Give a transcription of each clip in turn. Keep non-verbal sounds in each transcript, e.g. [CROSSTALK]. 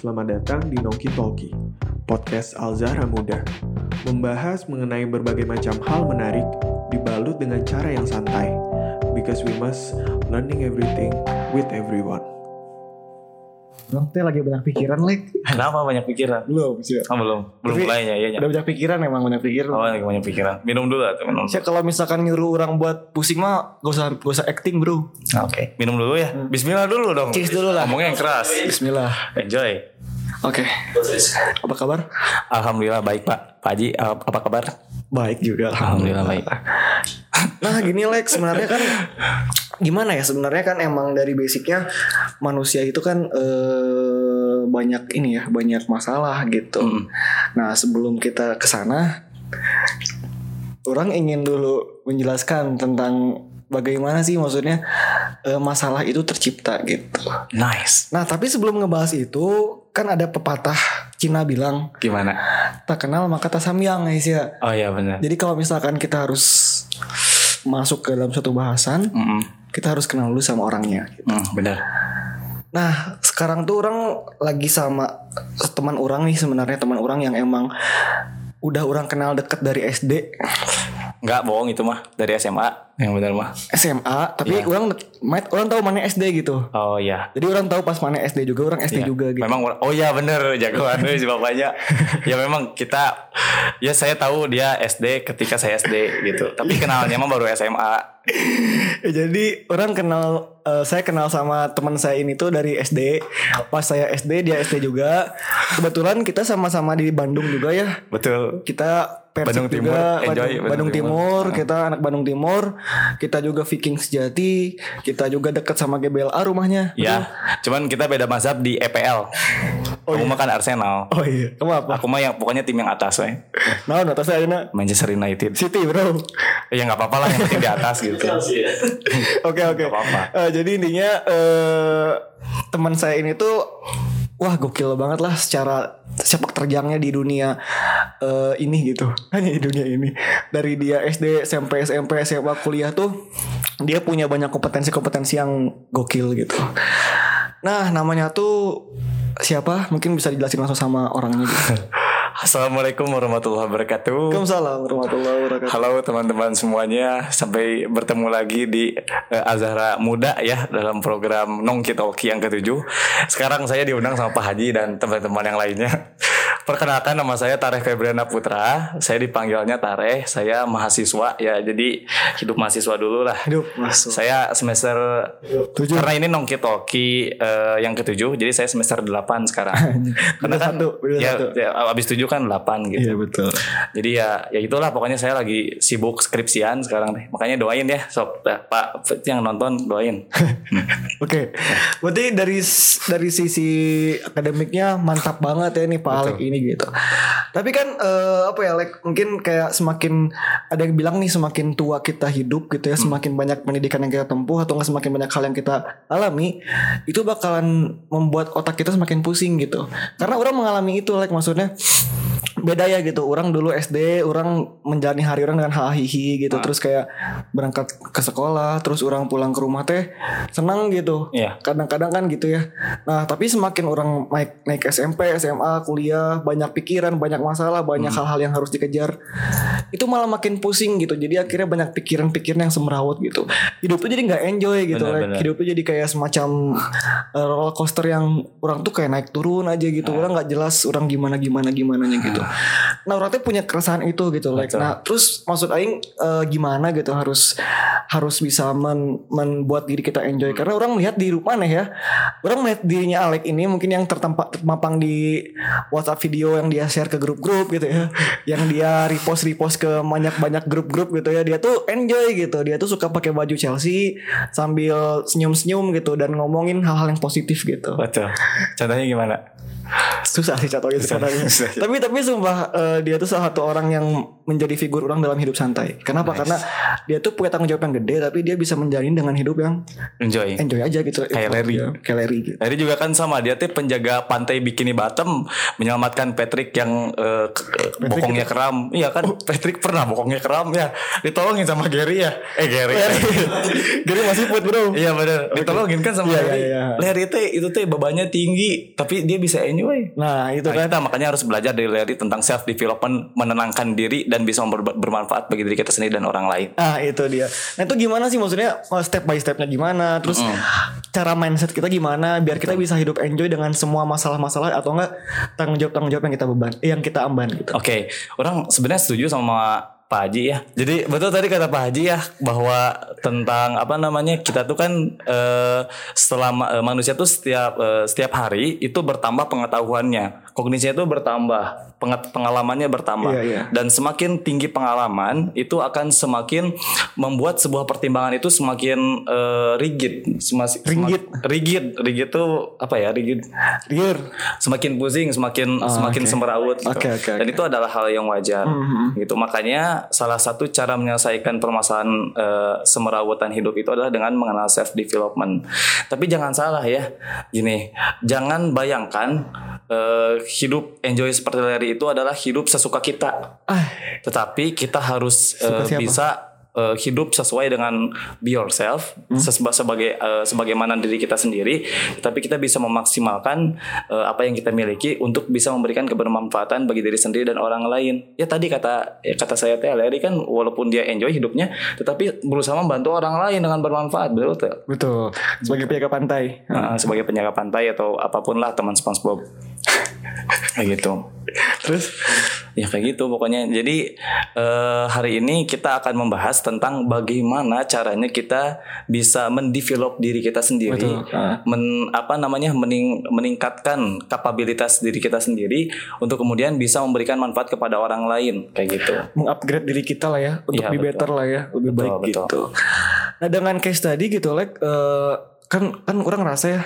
Selamat datang di Noki Talki, podcast Alzara Muda. Membahas mengenai berbagai macam hal menarik, dibalut dengan cara yang santai. Because we must learning everything with everyone. Bang teh lagi banyak pikiran lek. [LAUGHS] Kenapa banyak pikiran? Belum sih. Oh, belum, belum Tapi- mulainya ya. Udah banyak pikiran emang banyak pikiran. Oh, lagi banyak pikiran. Minum dulu atau minum? Saya kalau misalkan nyuruh orang buat pusing mah gak usah gak usah acting bro. Ah, Oke, minum dulu ya. Bismillah dulu dong. Cheers dulu lah. Ngomongnya yang keras. Bismillah. Enjoy. Oke. Apa kabar? Alhamdulillah baik Pak. Pak Haji, ap- apa kabar? Baik juga. Alhamdulillah baik. [LAUGHS] Nah gini Lek sebenarnya kan gimana ya sebenarnya kan emang dari basicnya manusia itu kan eh, banyak ini ya banyak masalah gitu. Mm. Nah sebelum kita ke sana orang ingin dulu menjelaskan tentang bagaimana sih maksudnya eh, masalah itu tercipta gitu. Nice. Nah tapi sebelum ngebahas itu kan ada pepatah Cina bilang Gimana? tak kenal maka tak samyang guys ya. Oh iya benar. Jadi kalau misalkan kita harus masuk ke dalam suatu bahasan, Mm-mm. kita harus kenal dulu sama orangnya. Mm, benar. Nah, sekarang tuh orang lagi sama teman orang nih sebenarnya teman orang yang emang udah orang kenal deket dari SD, Enggak bohong itu mah dari SMA yang benar mah. SMA, tapi Iya. orang orang orang tahu mana SD gitu. Oh iya. Jadi orang tahu pas mana SD juga, orang SD Iya. juga gitu. Memang oh iya bener jagoan [LAUGHS] si bapaknya. ya memang kita ya saya tahu dia SD ketika saya SD gitu. Tapi kenalnya mah baru SMA. [LAUGHS] Jadi orang kenal eh, saya kenal sama teman saya ini tuh dari SD. Pas saya SD dia SD juga. Kebetulan kita sama-sama di Bandung juga ya. Betul. Kita Persib Bandung Timur, juga, enjoy Bandung, Bandung Timur. Timur, kita anak Bandung Timur, kita juga Viking sejati, kita juga dekat sama GBLA rumahnya. Ya, cuman kita beda mazhab di EPL. Oh, Kamu iya. mah kan Arsenal. Oh iya, kamu apa? Aku mah yang pokoknya tim yang atas we. Nah, atas saya ini Manchester United. City bro. Ya nggak apa-apa lah yang penting di atas gitu. [LAUGHS] Oke oke. Nggak apa-apa. Eh, jadi intinya eh, teman saya ini tuh wah gokil banget lah secara sepak terjangnya di dunia eh, ini gitu. [LAUGHS] Hanya di dunia ini. Dari dia SD, SMP, SMP, SMA, kuliah tuh dia punya banyak kompetensi-kompetensi yang gokil gitu. Nah, namanya tuh siapa? Mungkin bisa dijelasin langsung sama orangnya gitu. [LAUGHS] Assalamualaikum warahmatullahi wabarakatuh. Waalaikumsalam warahmatullahi wabarakatuh. Halo teman-teman semuanya, sampai bertemu lagi di eh, Azhara Muda ya dalam program Nongki Talki yang ketujuh. Sekarang saya diundang sama Pak Haji dan teman-teman yang lainnya. Perkenalkan nama saya Tareh Febriana Putra. Saya dipanggilnya Tareh. Saya mahasiswa ya, jadi hidup mahasiswa dulu lah. Hidup masuk. Saya semester Tujuh. karena ini Nongki Talki eh, yang ketujuh, jadi saya semester 8 sekarang. [LAUGHS] karena kan satu, ya, satu. ya, abis tujuh kan 8 gitu. Iya betul. Jadi ya ya itulah pokoknya saya lagi sibuk skripsian sekarang deh. Makanya doain ya sob Nah, Pak yang nonton doain. [LAUGHS] Oke, berarti dari dari sisi akademiknya mantap banget ya nih Pak Alek ini gitu. Tapi kan eh, apa ya, Alek mungkin kayak semakin ada yang bilang nih semakin tua kita hidup gitu ya, semakin banyak pendidikan yang kita tempuh atau nggak semakin banyak hal yang kita alami, itu bakalan membuat otak kita semakin pusing gitu. Karena orang mengalami itu, Alek maksudnya beda ya gitu. Orang dulu SD orang menjalani hari orang dengan hahihi gitu. Terus kayak berangkat ke sekolah terus orang pulang ke rumah teh senang gitu. Iya. kadang-kadang kan gitu ya. Nah tapi semakin orang naik naik SMP SMA kuliah banyak pikiran banyak masalah banyak hal-hal yang harus dikejar itu malah makin pusing gitu. Jadi akhirnya banyak pikiran-pikiran yang semerawut gitu. Hidup tuh jadi nggak enjoy gitu Benar, like, benar. hidup tuh jadi kayak semacam uh, roller coaster yang orang tuh kayak naik turun aja gitu. Orang nggak jelas orang gimana gimana gimana gitu nah orang tuh punya keresahan itu gitu like nah terus maksud aing uh, gimana gitu harus harus bisa men- membuat diri kita enjoy? Karena orang melihat di rumah nih ya. Orang melihat dirinya Alek ini mungkin yang tertampak termampang di WhatsApp video yang dia share ke grup-grup gitu ya. Yang dia repost repost ke banyak-banyak grup-grup gitu ya. Dia tuh enjoy gitu. Dia tuh suka pakai baju Chelsea sambil senyum-senyum gitu dan ngomongin hal-hal yang positif gitu. Betul. Contohnya gimana? Susah sih contohnya [LAUGHS] susah. tapi tapi sumpah eh, dia tuh salah satu orang yang menjadi figur orang dalam hidup santai. Kenapa? Karena dia tuh punya tanggung jawab yang gede tapi dia bisa menjalin dengan hidup yang Enjoy. enjoy aja gitu. Kayak Larry. Ya, Kayak Larry gitu. Tadi juga kan sama dia tuh penjaga pantai Bikini Bottom menyelamatkan Patrick yang ke- ke- bokongnya keram. Iya kan Patrick pernah bokongnya keram ya. Ditolongin sama Gary ya. Eh Gary. Jadi [LAUGHS] masih put bro. Iya benar. Ditolongin kan sama Iya, Larry. iya, iya. Larry teh itu teh bebannya tinggi tapi dia bisa enjoy. Nah itu Nah, kan. kita makanya harus belajar dari Larry tentang self development, menenangkan diri dan bisa ber- bermanfaat bagi diri kita sendiri dan orang lain. Ah itu dia. Nah itu gimana sih maksudnya step by stepnya gimana? Terus cara mindset kita gimana biar kita bisa hidup enjoy dengan semua masalah-masalah atau enggak tanggung jawab tanggung jawab yang kita beban, yang kita amban gitu. Oke, orang sebenarnya setuju sama Pak Haji ya. Jadi betul tadi kata Pak Haji ya bahwa tentang apa namanya kita tuh kan eh, setelah ma- eh, manusia tuh setiap eh, setiap hari itu bertambah pengetahuannya, kognisinya itu bertambah, pengalamannya bertambah, Iya, iya. dan semakin tinggi pengalaman itu akan semakin membuat sebuah pertimbangan itu semakin eh, rigid, Semas- Ringgit. semak- rigid, rigid tuh apa ya rigid? Liur. semakin pusing, semakin semakin oke. semeraut gitu. Oke, oke, Dan oke. itu adalah hal yang wajar. Gitu. Makanya salah satu cara menyelesaikan permasalahan eh, semerawutan hidup itu adalah dengan mengenal self development. Tapi jangan salah ya. Gini, jangan bayangkan eh, hidup enjoy seperti Larry itu adalah hidup sesuka kita. Ah, Tetapi kita harus siapa? bisa eh, hidup sesuai dengan be yourself Hmm? sebagai eh, sebagaimana diri kita sendiri, tapi kita bisa memaksimalkan eh, apa yang kita miliki untuk bisa memberikan kebermanfaatan bagi diri sendiri dan orang lain. Ya tadi kata ya kata saya teh Larry kan walaupun dia enjoy hidupnya, tetapi berusaha membantu orang lain dengan bermanfaat, betul tuh. betul. Sebagai penjaga pantai. Nah, sebagai penjaga pantai atau apa pun lah teman SpongeBob. Kayak gitu. Terus Ya kayak gitu pokoknya. Jadi eh, hari ini kita akan membahas tentang bagaimana caranya kita bisa mendevelop diri kita sendiri, Betul. Ah. men apa namanya mening, meningkatkan kapabilitas diri kita sendiri untuk kemudian bisa memberikan manfaat kepada orang lain kayak gitu. mengupgrade diri kita lah ya untuk be betul. better lah ya, lebih Betul, baik betul. gitu. Nah dengan case tadi gitu like eh, kan kan orang ngerasa ya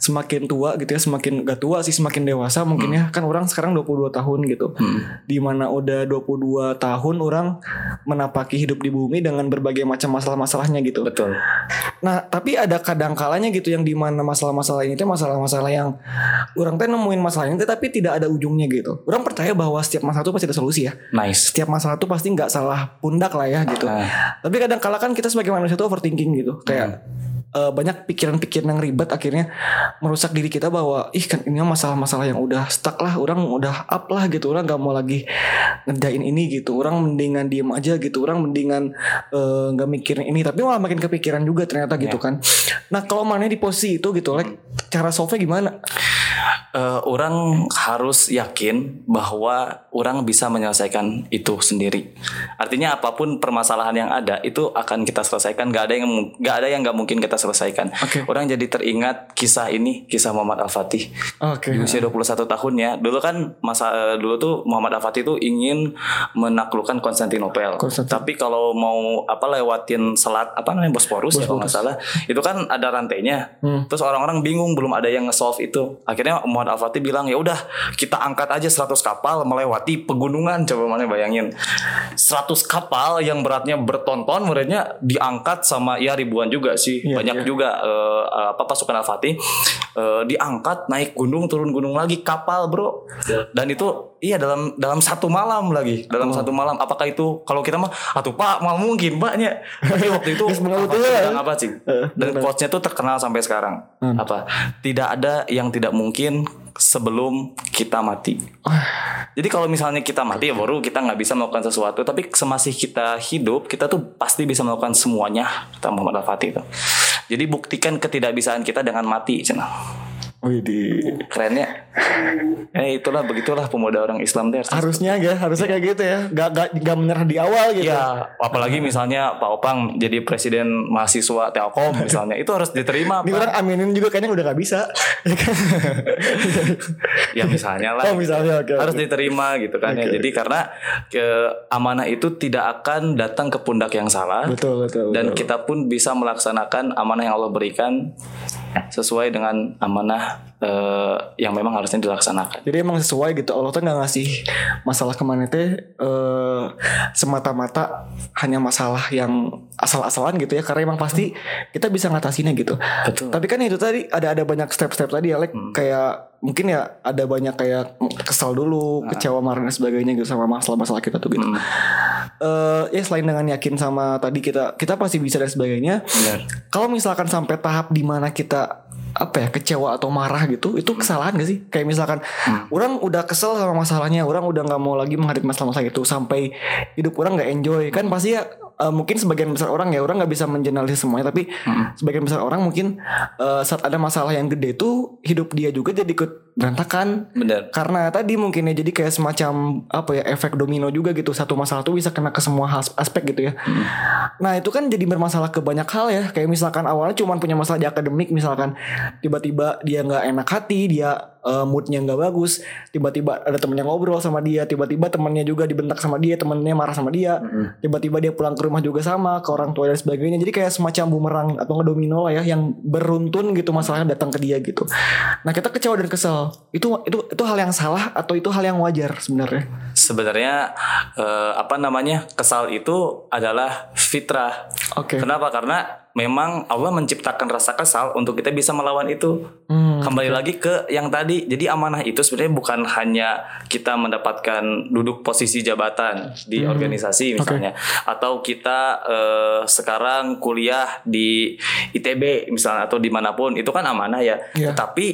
semakin tua gitu ya semakin gak tua sih semakin dewasa mungkin ya kan orang sekarang 22 tahun gitu Hmm. di mana udah 22 tahun orang menapaki hidup di bumi dengan berbagai macam masalah-masalahnya gitu Betul. Nah, tapi ada kadang kalanya gitu yang di mana masalah-masalah ini tuh masalah-masalah yang orang teh nemuin masalah ini teh, tapi tidak ada ujungnya gitu. Orang percaya bahwa setiap masalah itu pasti ada solusi ya. Nice. Setiap masalah itu pasti nggak salah pundak lah ya gitu. Nah, Tapi kadang kala kan kita sebagai manusia itu overthinking gitu. Kayak eh, banyak pikiran-pikiran yang ribet akhirnya merusak diri kita bahwa ih kan ini masalah-masalah yang udah stuck lah, orang udah up lah gitu, orang nggak mau lagi ngerjain ini gitu, orang mendingan diem aja gitu, orang mendingan eh, nggak mikirin ini, tapi malah makin kepikiran juga ternyata gitu kan. Nah kalau mana di posisi itu gitu, like cara solve-nya gimana? eh, orang harus yakin bahwa orang bisa menyelesaikan itu sendiri. Artinya apa pun permasalahan yang ada itu akan kita selesaikan. Gak ada yang nggak ada yang nggak mungkin kita selesaikan. Oke. Orang jadi teringat kisah ini, kisah Muhammad Al Fatih. Oke. Di usia 21 tahunnya, dulu kan masa eh, dulu tuh Muhammad Al Fatih tuh ingin menaklukkan Konstantinopel. Konstantin- Tapi kalau mau apa lewatin selat apa namanya Bosporus, ya kalau nggak salah, itu kan ada rantainya. Hmm. Terus orang-orang bingung belum ada yang nge-solve itu. Akhirnya Muhammad Al Fatih bilang ya udah kita angkat aja 100 kapal melewati pegunungan coba mana bayangin. 100 kapal yang beratnya bertonton muridnya diangkat sama ya ribuan juga sih. Iya, Banyak iya. juga eh, apa pasukan Al Fatih eh, diangkat naik gunung turun gunung lagi kapal bro. Dan itu iya dalam dalam satu malam lagi dalam Oh. satu malam. Apakah itu kalau kita mah atuh pak mal mungkin mbaknya tapi waktu itu [LAUGHS] Al-Fatih ya. bilang apa sih? Eh, dan quotesnya tuh terkenal sampai sekarang. Apa? Tidak ada yang tidak mungkin sebelum kita mati. [SIGHS] Jadi kalau misalnya kita mati ya baru kita nggak bisa melakukan sesuatu. Tapi semasih kita hidup kita tuh pasti bisa melakukan semuanya kata Muhammad Al Fatih itu jadi buktikan ketidakbisaan kita dengan mati cina Wih di kerennya. Eh itulah begitulah pemuda orang Islam deh harusnya ya harusnya kayak gitu ya. Gak, gak, gak menyerah di awal gitu. Ya, apalagi misalnya Pak Opang jadi presiden mahasiswa Telkom misalnya, itu harus diterima Ini Pak. orang aminin juga kayaknya udah gak bisa. [LAUGHS] Ya misalnya lah. Oh misalnya harus diterima gitu kan ya. Jadi karena ke amanah itu tidak akan datang ke pundak yang salah. Betul betul dan betul. kita pun bisa melaksanakan amanah yang Allah berikan sesuai dengan amanah eh, yang memang harusnya dilaksanakan. Jadi emang sesuai gitu Allah tuh nggak ngasih masalah ke mana teh eh, semata-mata hanya masalah yang asal-asalan gitu ya karena emang pasti kita bisa ngatasinnya gitu. Betul. Tapi kan itu tadi ada ada banyak step-step tadi ya, like kayak mungkin ya ada banyak kayak kesal dulu, kecewa marah dan sebagainya gitu sama masalah-masalah kita tuh gitu. Hmm. Eh ya selain dengan yakin sama tadi kita kita pasti bisa dan sebagainya. Benar. Kalau misalkan sampai tahap di mana kita apa ya kecewa atau marah gitu itu kesalahan gak sih? Kayak misalkan orang udah kesel sama masalahnya orang udah nggak mau lagi menghadapi masalah-masalah itu sampai hidup orang nggak enjoy. Kan pasti ya eh, mungkin sebagian besar orang ya orang nggak bisa menjenalisis semuanya tapi sebagian besar orang mungkin eh, saat ada masalah yang gede itu hidup dia juga jadi ikut berantakan. Benar. karena tadi mungkin ya jadi kayak semacam apa ya efek domino juga gitu. Satu masalah tuh bisa kena ke semua aspek gitu ya. Nah itu kan jadi bermasalah ke banyak hal ya. Kayak misalkan awalnya cuma punya masalah di akademik misalkan tiba-tiba dia nggak enak hati dia eh, moodnya nggak bagus tiba-tiba ada temennya ngobrol sama dia tiba-tiba temennya juga dibentak sama dia temennya marah sama dia tiba-tiba dia pulang ke rumah juga sama ke orang tua dan sebagainya. Jadi kayak semacam bumerang atau ngedomino lah ya yang beruntun gitu masalahnya datang ke dia gitu. Nah kita kecewa dan kesel itu itu itu hal yang salah atau itu hal yang wajar sebenarnya Sebenarnya eh, apa namanya kesal itu adalah fitrah. Oke. Kenapa? Karena memang Allah menciptakan rasa kesal untuk kita bisa melawan itu. Hmm, Kembali lagi ke yang tadi. Jadi amanah itu sebenarnya bukan hanya kita mendapatkan duduk posisi jabatan di Hmm. organisasi misalnya, atau kita eh, sekarang kuliah di ITB misalnya atau di mana pun itu kan amanah ya. Iya. Tetapi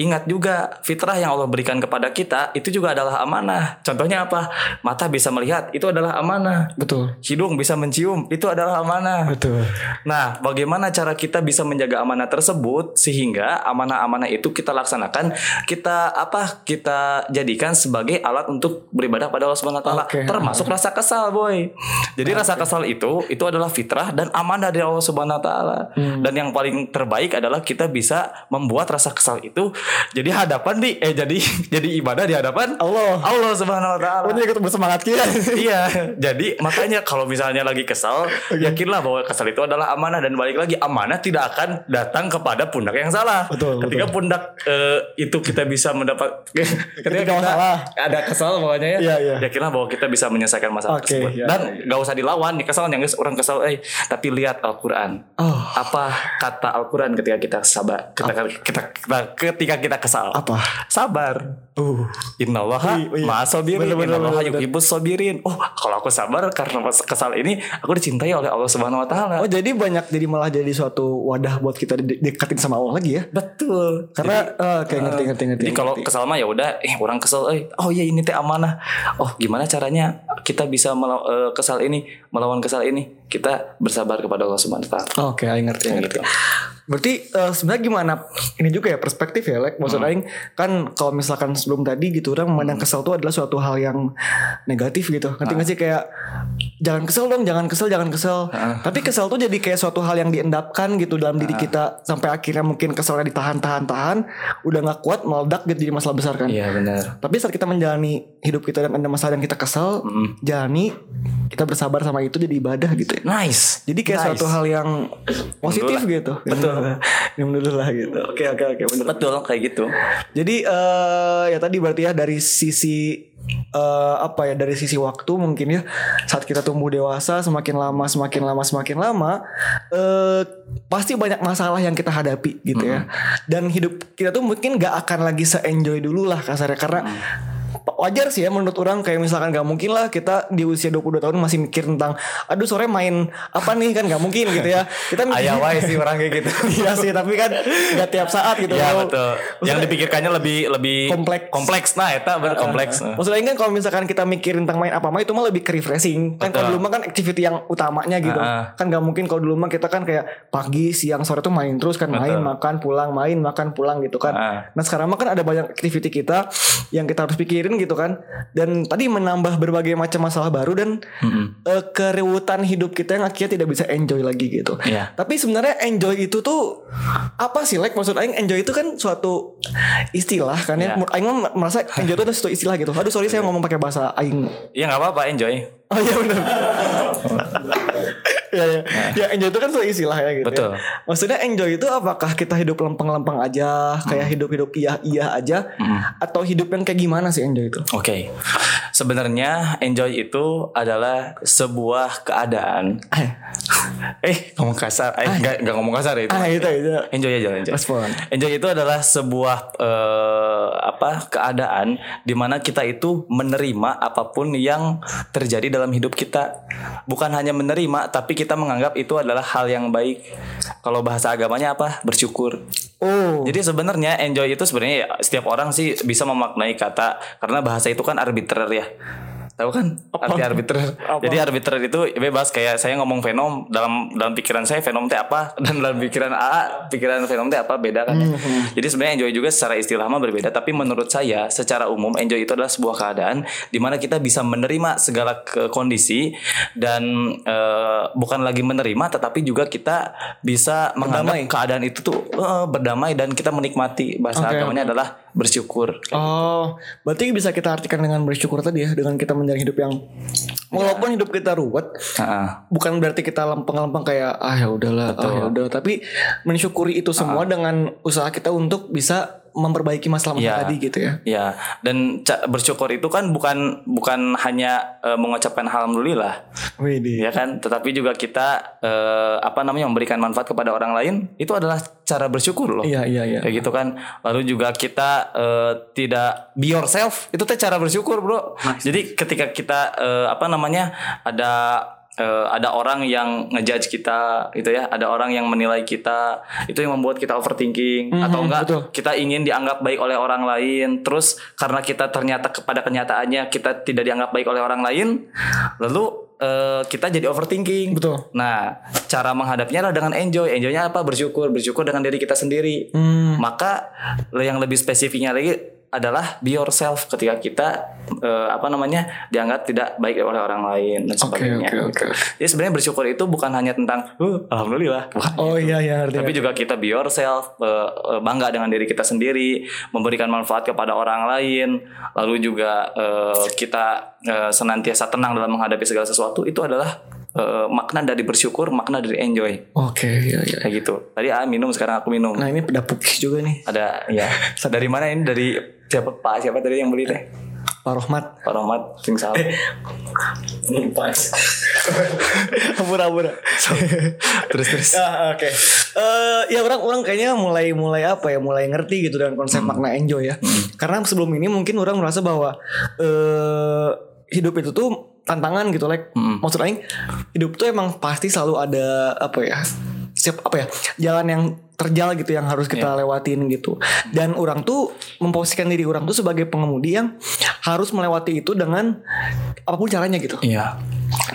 ingat juga fitrah yang Allah berikan kepada kita itu juga adalah amanah. Contohnya apa? Mata bisa melihat itu adalah amanah. betul Hidung bisa mencium itu adalah amanah. betul Nah, bagaimana cara kita bisa menjaga amanah tersebut sehingga amanah-amanah itu kita laksanakan, kita apa? Kita jadikan sebagai alat untuk beribadah pada Allah Subhanahu wa taala, Oke. termasuk rasa kesal, boy. Jadi rasa kesal itu itu adalah fitrah dan amanah dari Allah Subhanahu wa taala. Dan yang paling terbaik adalah kita bisa membuat rasa kesal itu jadi hadapan di eh jadi [LAUGHS] jadi ibadah di hadapan Allah Allah Subhanahu wa taala. Ini ikut bersemangat kita [LAUGHS] iya, jadi makanya kalau misalnya lagi kesal, yakinlah bahwa kesal itu adalah amanah dan balik lagi amanah tidak akan datang kepada pundak yang salah. Betul, Ketika pundak eh, itu kita bisa mendapat [LAUGHS] ketika Ketika kita masalah. ada kesal pokoknya ya, Iya, iya. yakinlah bahwa kita bisa menyelesaikan masalah Oke, tersebut iya, dan nggak usah dilawan nih kesal yang orang kesal, eh tapi lihat Al-Qur'an. Oh. Apa kata Al-Qur'an ketika kita sabar, ketika kita, kita ketika kita kesal? apa? Sabar. uh. Innallaha ma'a sabirin Bener, bener, Innallaha yuhibbus sabirin Oh kalau aku sabar karena kesal ini Aku dicintai oleh Allah subhanahu wa ta'ala. Oh jadi banyak jadi malah jadi suatu wadah buat kita de- dekatin sama Allah lagi ya? Betul. Karena eh, kayak ngerti ngerti ngerti Jadi kalau kesal mah ya udah eh orang kesel eh oh iya ini teh amanah. Oh gimana caranya kita bisa melaw- eh, kesal ini melawan kesal ini? Kita bersabar kepada Allah Subhanahu wa taala. Oke, aing ngerti, ngerti. gitu. Berarti eh, sebenarnya gimana? Ini juga ya perspektif ya, like maksud aing kan kalau misalkan sebelum tadi gitu orang memandang kesel itu adalah suatu hal yang negatif gitu. Ngerti nggak sih kayak jangan kesel dong, jangan kesel, jangan kesel. Tapi kesel tuh jadi kayak suatu hal yang diendapkan gitu dalam diri kita sampai akhirnya mungkin keselnya ditahan-tahan-tahan, udah nggak kuat meledak gitu jadi masalah besar kan. Iya benar. Tapi saat kita menjalani hidup kita dan ada masalah yang kita kesel, jalani kita bersabar sama itu jadi ibadah gitu ya. Nice. Jadi kayak Nice. suatu hal yang positif gitu. Betul. [LAUGHS] yang menurut lah gitu. Oke oke oke bener. Betul kayak gitu. Jadi eh ya tadi berarti ya dari sisi eh apa ya dari sisi waktu mungkin ya saat kita tumbuh dewasa semakin lama semakin lama semakin lama eh pasti banyak masalah yang kita hadapi gitu ya dan hidup kita tuh mungkin gak akan lagi se enjoy dulu lah kasarnya karena wajar sih ya menurut orang kayak misalkan gak mungkin lah kita di usia 22 tahun masih mikir tentang aduh sore main apa nih kan gak mungkin gitu ya kita mikir- Ayah wae sih orang kayak gitu. [LAUGHS] Iya sih tapi kan gak tiap saat gitu Iya Kalau- betul. Yang dipikirkannya lebih lebih Kompleks. Kompleks. Nah, eta bener kompleks. Maksudnya kan kalau misalkan kita mikir tentang main apa mah itu mah lebih ke refreshing. Kan kalau dulu mah kan activity yang utamanya gitu. Ah. Kan gak mungkin kalau dulu mah kita kan kayak pagi, siang, sore tuh main terus kan main, Betul. makan, pulang, main, makan, pulang gitu kan. Ah. Nah sekarang mah kan ada banyak activity kita yang kita harus pikirin gitu kan. Dan tadi menambah berbagai macam masalah baru dan eh, keriutan hidup kita yang akhirnya tidak bisa enjoy lagi gitu. Iya. Tapi sebenarnya enjoy itu tuh apa sih like maksud aing enjoy itu kan suatu istilah kan ya. Iya. Menurut aing mah merasa enjoy itu adalah suatu istilah gitu. Aduh sorry saya ngomong pakai bahasa aing. Iya nggak apa-apa enjoy. Oh iya benar. [LAUGHS] ya, ya. ya enjoy itu kan istilah ya gitu. Betul. Ya. Maksudnya enjoy itu apakah kita hidup lempeng-lempeng aja, kayak hidup-hidup iya-iya aja, atau hidup yang kayak gimana sih enjoy itu? Oke, sebenarnya enjoy itu adalah sebuah keadaan. eh [LAUGHS] ngomong kasar, eh nggak nggak ngomong kasar ya itu. Ah itu itu. Enjoy aja, enjoy. Respon. Enjoy itu adalah sebuah eh, apa keadaan di mana kita itu menerima apa pun yang terjadi dalam hidup kita. Bukan hanya menerima, tapi kita menganggap itu adalah hal yang baik. Kalau bahasa agamanya apa? Bersyukur. Oh. Jadi sebenarnya enjoy itu sebenarnya ya, setiap orang sih bisa memaknai kata karena bahasa itu kan arbitrer ya. Tahu kan arti arbitrer? Jadi arbitrer itu bebas kayak saya ngomong fenom dalam dalam pikiran saya fenom teh apa [LAUGHS] dan dalam pikiran AA pikiran fenom teh apa beda kan ya. Jadi sebenarnya enjoy juga secara istilah mah berbeda tapi menurut saya secara umum enjoy itu adalah sebuah keadaan di mana kita bisa menerima segala ke kondisi dan eh, bukan lagi menerima tetapi juga kita bisa menganggap Berdamai. keadaan itu tuh eh, berdamai dan kita menikmati bahasa Oke, agamanya adalah bersyukur. Oh, berarti bisa kita artikan dengan bersyukur tadi ya, dengan kita menjalani hidup yang walaupun hidup kita ruwet, Heeh. bukan berarti kita lempeng-lempeng kayak ah ya udahlah, ah ya udah, tapi mensyukuri itu semua dengan usaha kita untuk bisa memperbaiki masalah-masalah Iya. tadi gitu ya. Ya, dan bersyukur itu kan bukan bukan hanya eh, mengucapkan alhamdulillah, Wih, ya kan, tetapi juga kita eh, apa namanya memberikan manfaat kepada orang lain itu adalah cara bersyukur loh. Iya iya iya. Kayak gitu kan. Lalu juga kita eh, tidak be yourself, itu teh cara bersyukur, Bro. Jadi ketika kita eh, apa namanya ada eh, ada orang yang ngejudge kita gitu ya, ada orang yang menilai kita, itu yang membuat kita overthinking atau enggak betul. kita ingin dianggap baik oleh orang lain, terus karena kita ternyata kepada kenyataannya kita tidak dianggap baik oleh orang lain, lalu eh, kita jadi overthinking. Betul. Nah, cara menghadapinya adalah dengan enjoy. Enjoynya apa? Bersyukur. Bersyukur dengan diri kita sendiri. Hmm. Maka yang lebih spesifiknya lagi adalah be yourself ketika kita eh, apa namanya dianggap tidak baik oleh orang lain dan sebagainya. oke oke. Jadi sebenarnya bersyukur itu bukan hanya tentang "Uh, alhamdulillah, bukan [LAUGHS] Oh iya iya ngerti. tapi juga kita be yourself, eh, eh, bangga dengan diri kita sendiri, memberikan manfaat kepada orang lain, lalu juga eh, kita eh, senantiasa tenang dalam menghadapi segala sesuatu itu adalah eh, makna dari bersyukur, makna dari enjoy. Oke iya iya. Kayak gitu. Tadi A minum, sekarang aku minum. Nah ini pada pukis juga nih Ada ya. [LAUGHS] Dari mana ini? Dari siapa Pak? Siapa tadi yang beli teh? Pak Rohmat. Pak Rahmat, sing salah. Pas. [LAUGHS] Pura-pura. terus terus. [LAUGHS] Ah, Oke. Eh, ya orang orang kayaknya mulai mulai apa ya mulai ngerti gitu dengan konsep makna enjoy ya. Karena sebelum ini mungkin orang merasa bahwa eh hidup itu tuh tantangan gitu like maksud aing hidup tuh emang pasti selalu ada apa ya siap apa ya jalan yang terjal gitu yang harus kita lewatin gitu. Dan orang tuh memposisikan diri orang tuh sebagai pengemudi yang harus melewati itu dengan apa pun caranya gitu. Iya.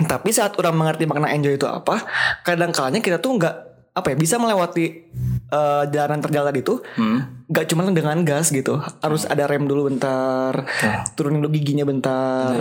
tapi saat orang mengerti makna enjoy itu apa, kadang kalanya kita tuh nggak apa ya bisa melewati eh, jalanan terjal tadi itu nggak cuma dengan gas gitu, harus ada rem dulu bentar, turunin dulu giginya bentar,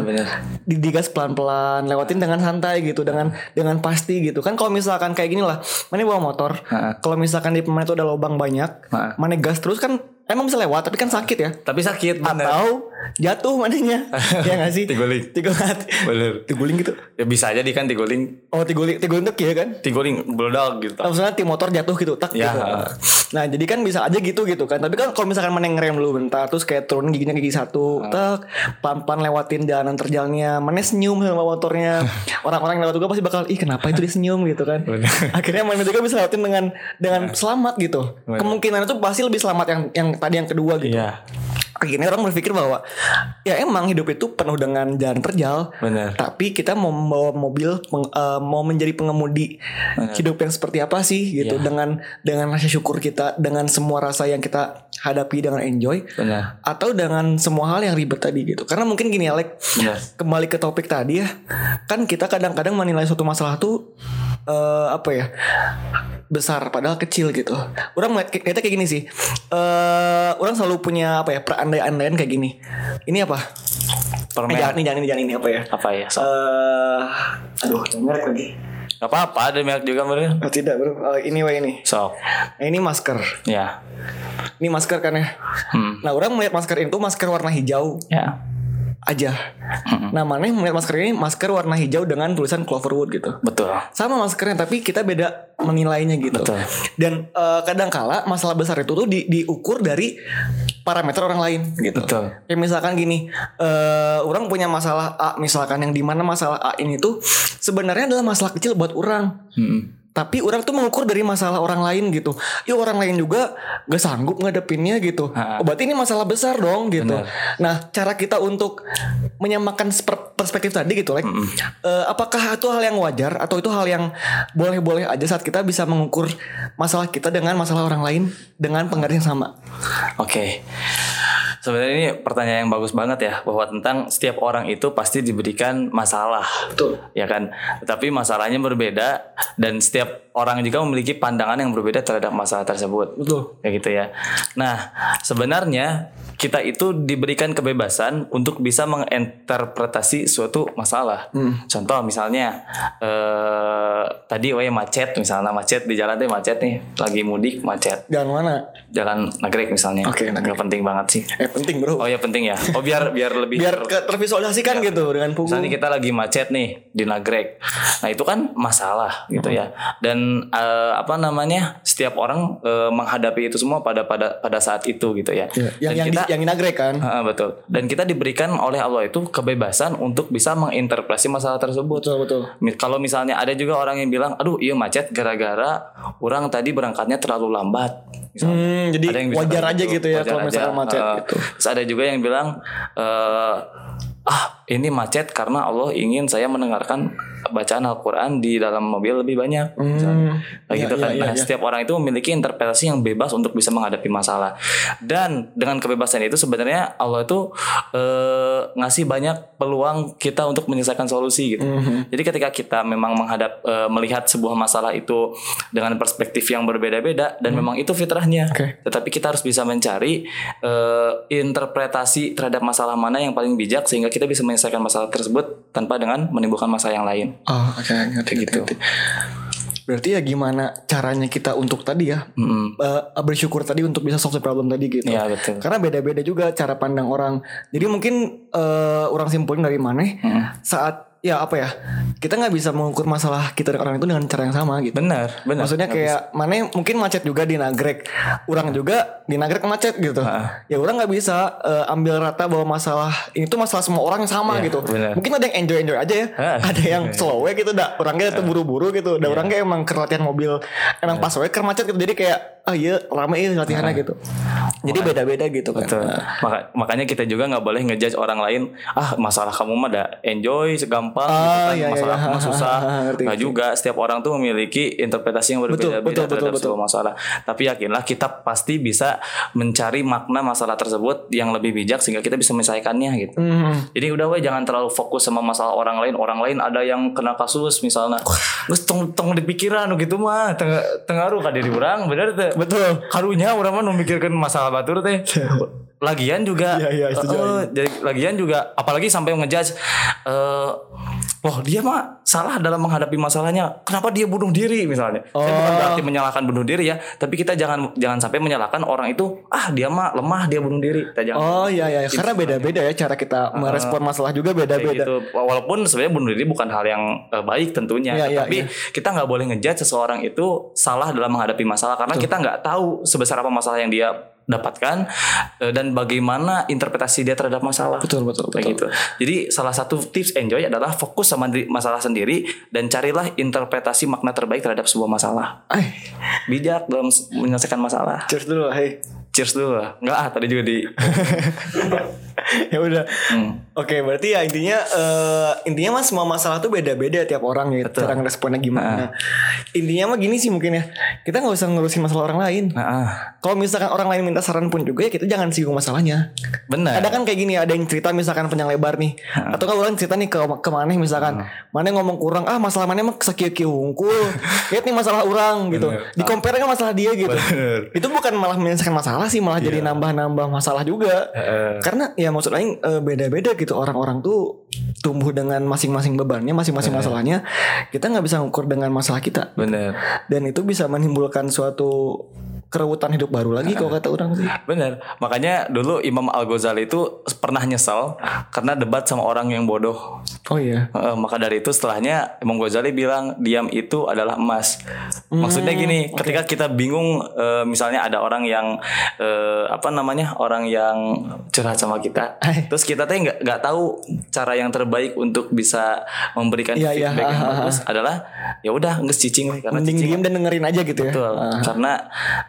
di digas pelan pelan, lewatin dengan santai gitu, dengan dengan pasti gitu kan kalau misalkan kayak gini lah, mana bawa motor, kalau misalkan di pemain itu ada lubang banyak, mana gas terus kan emang bisa lewat tapi kan sakit ya, Tapi sakit bener. atau jatuh mananya, [LAUGHS] ya nggak sih? Tiguling. Tiguling. Bener. Tiguling gitu. Ya bisa aja di kan tiguling. Oh tiguling tiguling tuh ya kan? Tiguling bledak gitu. Maksudnya tim motor jatuh gitu tak Ya. gitu. Nah jadi kan bisa aja gitu gitu kan. Tapi kan kalau misalkan mana ngerem dulu bentar terus kayak turun giginya gigi satu, tak pelan-pelan lewatin jalanan terjalnya, mana senyum sama motornya. [LAUGHS] Orang-orang yang lewat juga pasti bakal ih kenapa itu dia senyum gitu kan. [LAUGHS] Akhirnya mana juga bisa lewatin dengan dengan selamat gitu. Kemungkinan itu pasti lebih selamat yang yang tadi yang kedua gitu. Iya. Akhirnya orang berpikir bahwa ya emang hidup itu penuh dengan jalan terjal. Benar. Tapi kita mau membawa mobil peng- eh, mau menjadi pengemudi hidup yang seperti apa sih gitu Iya. dengan dengan rasa syukur kita dengan semua rasa yang kita hadapi dengan enjoy Benar. atau dengan semua hal yang ribet tadi gitu. Karena mungkin gini Alek, Benar. kembali ke topik tadi ya. Kan kita kadang-kadang menilai suatu masalah tuh eh, apa ya? besar padahal kecil gitu. Orang melihat kayak gini sih. Eh orang selalu punya apa ya? perandai-andaian kayak gini. Ini apa? Permen. Eh, jangan ini jangan ini jangan ini apa ya? Apa ya? So. Eh aduh, merek lagi. Gak apa-apa ada merek juga bener. Oh, tidak, Bro. Eh, ini wah ini. Sok. Nah, ini masker. Ya. Ini masker kan ya. Hmm. Nah, orang melihat masker itu masker warna hijau. Ya. Aja. Nah, mana yang melihat masker ini masker warna hijau dengan tulisan Cloverwood gitu. Betul. Sama maskernya tapi kita beda menilainya gitu. Betul. Dan eh, kadang-kala masalah besar itu tuh di- diukur dari parameter orang lain gitu. Betul. Kayak misalkan gini, eh orang punya masalah A misalkan yang di mana masalah A ini tuh sebenarnya adalah masalah kecil buat orang. Mm-mm. Tapi orang tuh mengukur dari masalah orang lain gitu. Ya orang lain juga gak sanggup ngadepinnya gitu. Ha. Oh, berarti ini masalah besar dong gitu. Benar. Nah cara kita untuk menyamakan perspektif tadi gitu, like, eh, apakah itu hal yang wajar atau itu hal yang boleh-boleh aja saat kita bisa mengukur masalah kita dengan masalah orang lain dengan penggaris yang sama. Oke. Sebenarnya ini pertanyaan yang bagus banget ya bahwa tentang setiap orang itu pasti diberikan masalah. Betul. Ya kan? Tetapi masalahnya berbeda dan setiap orang juga memiliki pandangan yang berbeda terhadap masalah tersebut. Betul. Kayak gitu ya. Nah, sebenarnya kita itu diberikan kebebasan untuk bisa menginterpretasi suatu masalah. Contoh misalnya eh tadi we macet misalnya macet di jalan tuh macet nih, lagi mudik macet. Jangan mana? Jalan Nagrek misalnya. Oke, Nagrek. Nggak penting banget sih. Eh penting bro. Oh ya penting ya. Oh biar biar lebih Biar ke- tervisualisasikan gitu dengan punggung. Misalnya kita lagi macet nih di Nagrek. Nah, itu kan masalah gitu ya. Dan eh, apa namanya? Setiap orang eh, menghadapi itu semua pada pada pada saat itu gitu ya. Iya, yang Dan yang, kita di, yang kan. Heeh, betul. Dan kita diberikan oleh Allah itu kebebasan untuk bisa menginterpretasi masalah tersebut. Betul betul. Kalau misalnya ada juga orang yang bilang, aduh iya macet gara-gara orang tadi berangkatnya terlalu lambat. Misalnya. Hmm, jadi Ada yang bisa wajar aja gitu ya wajar kalau misalnya macet Eh, gitu. Terus ada juga yang bilang, eh, ah ini macet karena Allah ingin saya mendengarkan bacaan Al-Quran di dalam mobil lebih banyak. misalnya. Kayak Iya, gitu iya, kan. iya, Nah, iya. setiap orang itu memiliki interpretasi yang bebas untuk bisa menghadapi masalah. Dan dengan kebebasan itu sebenarnya Allah itu eh, ngasih banyak peluang kita untuk menyelesaikan solusi gitu. Mhm. Jadi ketika kita memang menghadap eh, melihat sebuah masalah itu dengan perspektif yang berbeda-beda dan memang itu fitrahnya. Oke. Tetapi kita harus bisa mencari eh, interpretasi terhadap masalah mana yang paling bijak sehingga kita bisa menyelesaikan masalah tersebut tanpa dengan menimbulkan masalah yang lain. Oh, oke ngerti gitu. ngerti. Berarti ya gimana caranya kita untuk tadi ya Mm-mm. eh, bersyukur tadi untuk bisa solve the problem tadi gitu. Iya, betul. Karena beda-beda juga cara pandang orang. Jadi mungkin eh, orang simpulin dari mana saat ya apa ya kita nggak bisa mengukur masalah kita dengan orang itu dengan cara yang sama gitu. Benar, benar. Maksudnya kayak mana mungkin macet juga di Nagrek, orang juga di Nagrek macet gitu. Ya orang nggak bisa eh, ambil rata bahwa masalah ini tuh masalah semua orang yang sama Iya, gitu. benar. Mungkin ada yang enjoy enjoy aja ya, Ah. ada yang [LAUGHS] slow we gitu, dah orangnya tuh buru-buru gitu, dah orangnya emang kerlatihan mobil, emang pas we ker macet gitu, jadi kayak ah iya rame iya latihannya gitu. Jadi beda-beda gitu kan. Betul. Maka, makanya kita juga nggak boleh ngejudge orang lain. Ah masalah kamu mah ada enjoy segampang. Ah, gitu kan. iya, iya, masalah iya. kamu susah. [LAUGHS] Nggak juga. Setiap orang tuh memiliki interpretasi yang berbeda-beda betul, betul, terhadap betul. sebuah masalah. Tapi yakinlah kita pasti bisa mencari makna masalah tersebut yang lebih bijak sehingga kita bisa menyelesaikannya gitu. Hmm. Jadi udah we jangan terlalu fokus sama masalah orang lain. Orang lain ada yang kena kasus misalnya. Terus tong tong dipikiran gitu mah tengah tengaruh ka diri orang bener teh. Betul. Karunya orang mah memikirkan masalah batur teh. [LAUGHS] Lagian juga Iya, iya, setuju, eh, jadi lagian juga apalagi sampai ngejudge eh Loh dia mah salah dalam menghadapi masalahnya. Kenapa dia bunuh diri misalnya? Saya bukan Oh. berarti menyalahkan bunuh diri ya, tapi kita jangan jangan sampai menyalahkan orang itu. Ah dia mah lemah dia bunuh diri. Kita jangan Oh iya iya karena beda-beda ya cara kita merespon masalah juga beda-beda. gitu. Walaupun sebenarnya bunuh diri bukan hal yang eh, baik tentunya, Iya, iya, tapi iya. kita nggak boleh ngejudge seseorang itu salah dalam menghadapi masalah karena kita nggak tahu sebesar apa masalah yang dia dapatkan eh, dan bagaimana interpretasi dia terhadap masalah. Betul betul betul. gitu. Jadi salah satu tips enjoy adalah fokus sama diri- masalah sendiri dan carilah interpretasi makna terbaik terhadap sebuah masalah. Ay, Bijak dalam menyelesaikan masalah. cheers dulu hey. Cheers dulu lah. Enggak ah tadi juga di [LAUGHS] ya udah. Hmm. Oke, berarti ya intinya eh, intinya mah semua masalah tuh beda-beda tiap orang ya cara ngeresponnya gimana. Intinya mah gini sih mungkin ya. Kita nggak usah ngurusin masalah orang lain. Nah, ah, Kalau misalkan orang lain minta saran pun juga ya kita jangan singgung masalahnya. benar. Ada kan kayak gini ada yang cerita misalkan panjang lebar nih Atau kan orang cerita nih ke, ke maneh misalkan Maneh ngomong kurang Ah masalah maneh mah sakieu hungkul [LAUGHS] Lihat nih masalah orang gitu Di compare kan masalah dia gitu Itu bukan malah menyelesaikan masalah sih Malah jadi nambah-nambah masalah juga. Karena ya maksud lain eh, beda-beda gitu Orang-orang tuh tumbuh dengan masing-masing bebannya Masing-masing masalahnya. Kita nggak bisa ngukur dengan masalah kita. Benar. dan itu bisa menimbulkan suatu kerebutan hidup baru lagi kalau kata orang sih. [LAUGHS] Bener. Makanya dulu Imam Al Ghazali itu pernah nyesal karena debat sama orang yang bodoh. Oh iya. Eh, maka dari itu setelahnya Imam Ghazali bilang diam itu adalah emas. Maksudnya Hmm, gini, ketika kita bingung eh, misalnya ada orang yang eh, apa namanya orang yang curhat sama kita, Eh. terus kita teh nggak nggak tahu cara yang terbaik untuk bisa memberikan Iya, iya. feedback yang Ah, ah, bagus adalah ya udah nggak cicing karena Mending cicing diem dan dengerin aja gitu ya. Betul. Ah. Karena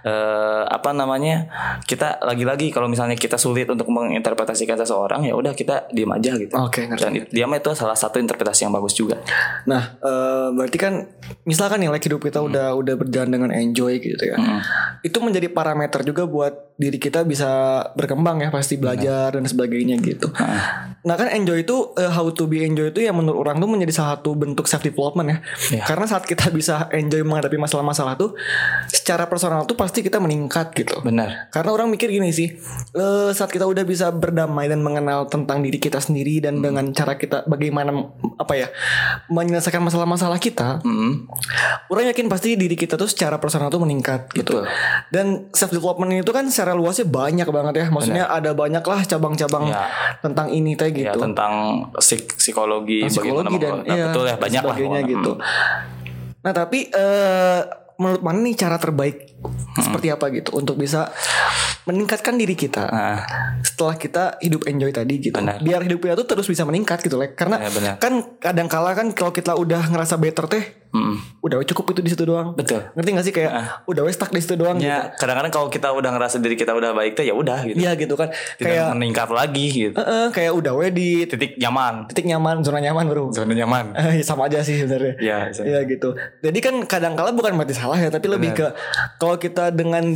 eh, apa namanya? Kita lagi-lagi kalau misalnya kita sulit untuk menginterpretasikan seseorang ya udah kita diam aja gitu. Oke, ngerti, Dan it- diam itu salah satu interpretasi yang bagus juga. Nah, eh, berarti kan misalkan nih like hidup kita udah udah berjalan dengan enjoy gitu ya. Itu menjadi parameter juga buat diri kita bisa berkembang ya, pasti belajar dan sebagainya gitu. Nah, kan enjoy itu eh, how to be enjoy itu yang menurut orang tuh menjadi salah satu bentuk self development ya. Iya. Karena saat kita bisa enjoy menghadapi masalah-masalah tuh secara personal tuh pasti kita meningkat gitu. Benar. Karena orang mikir gini sih, eh, saat kita udah bisa berdamai dan mengenal tentang diri kita sendiri Hmm. dan dengan cara kita bagaimana apa ya menyelesaikan masalah-masalah kita, Hmm. orang yakin pasti diri kita tuh secara personal tuh meningkat gitu. Betul. Dan self development itu kan secara luasnya banyak banget ya. Maksudnya ada banyak lah cabang-cabang Ya. tentang ini teh Ya gitu. tentang psik- psikologi, psikologi bagaimana dan nah, iya, betul ya banyak lah gitu. Hmm. Nah tapi eh, menurut mana nih cara terbaik Hmm. seperti apa gitu untuk bisa meningkatkan diri kita Nah, setelah kita hidup enjoy tadi gitu. Benar. Biar hidup kita tuh terus bisa meningkat gitu like. Karena Ya, kan kadang kala kan kalau kita udah ngerasa better teh mm. udah cukup itu di situ doang. Betul. Ngerti gak sih kayak udah we stuck di situ doang gitu. Ya, kadang-kadang kalau kita udah ngerasa diri kita udah baik tuh ya udah gitu. Iya gitu kan. Tidak kayak meningkat lagi gitu. eh, eh, kayak udah we di Titik nyaman. titik nyaman, zona nyaman bro. Zona nyaman. Eh, sama aja sih sebenarnya. Iya, sama. Iya gitu. Jadi kan kadang kala bukan berarti salah ya, tapi lebih ke kalau kita dengan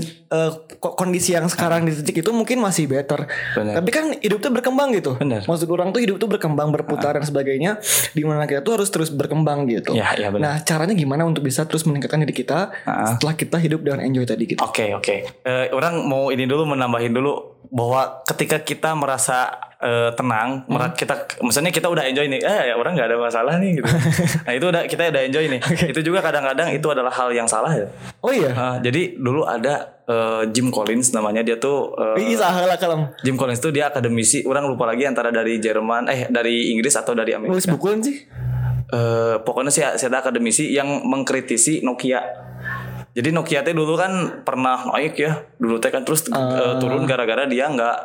ko- kondisi yang sekarang di titik itu mungkin masih better. Benar. Tapi kan hidup tuh berkembang gitu. Benar. Maksud orang tuh hidup tuh berkembang, berputar dan sebagainya. Di mana kita tuh harus terus berkembang gitu. Iya, iya, benar. Nah caranya gimana untuk bisa terus meningkatkan diri kita Ah. setelah kita hidup dengan enjoy tadi gitu. Oke oke. Eh, orang mau ini dulu menambahin dulu bahwa ketika kita merasa eh, tenang, Hmm. kita maksudnya kita udah enjoy nih, eh ya orang nggak ada masalah nih gitu. [LAUGHS] nah itu udah kita udah enjoy nih. Itu juga kadang-kadang itu adalah hal yang salah ya. Oh iya. Ah, jadi dulu ada eh, Jim Collins namanya dia tuh salah kalem. Jim Collins tuh dia akademisi, orang lupa lagi antara dari Jerman, eh dari Inggris atau dari Amerika. Nulis buku kan sih? Eh, pokoknya sih saya ada akademisi yang mengkritisi Nokia. Jadi Nokia teh dulu kan pernah naik ya, dulu teh kan terus eh, turun gara-gara dia nggak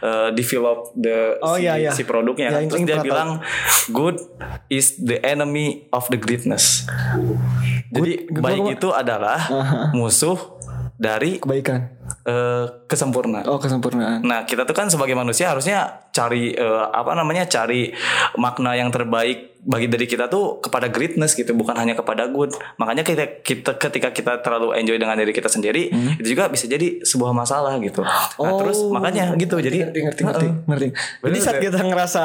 eh, develop the Oh, si, iya, iya. si produknya. Ya, kan. yang- Terus dia pernah bilang good is the enemy of the greatness. Jadi Good- baik itu adalah musuh dari Kebaikan. Eh, kesempurnaan. Oh kesempurnaan. Nah, kita tuh kan sebagai manusia harusnya cari eh, apa namanya? cari makna yang terbaik bagi diri kita tuh kepada greatness gitu, bukan hanya kepada good. Makanya kita kita ketika kita terlalu enjoy dengan diri kita sendiri, itu juga bisa jadi sebuah masalah gitu. Nah, terus makanya gitu. Jadi ngerti ngerti ngerti, Heeh. ngerti. Jadi saat kita ngerasa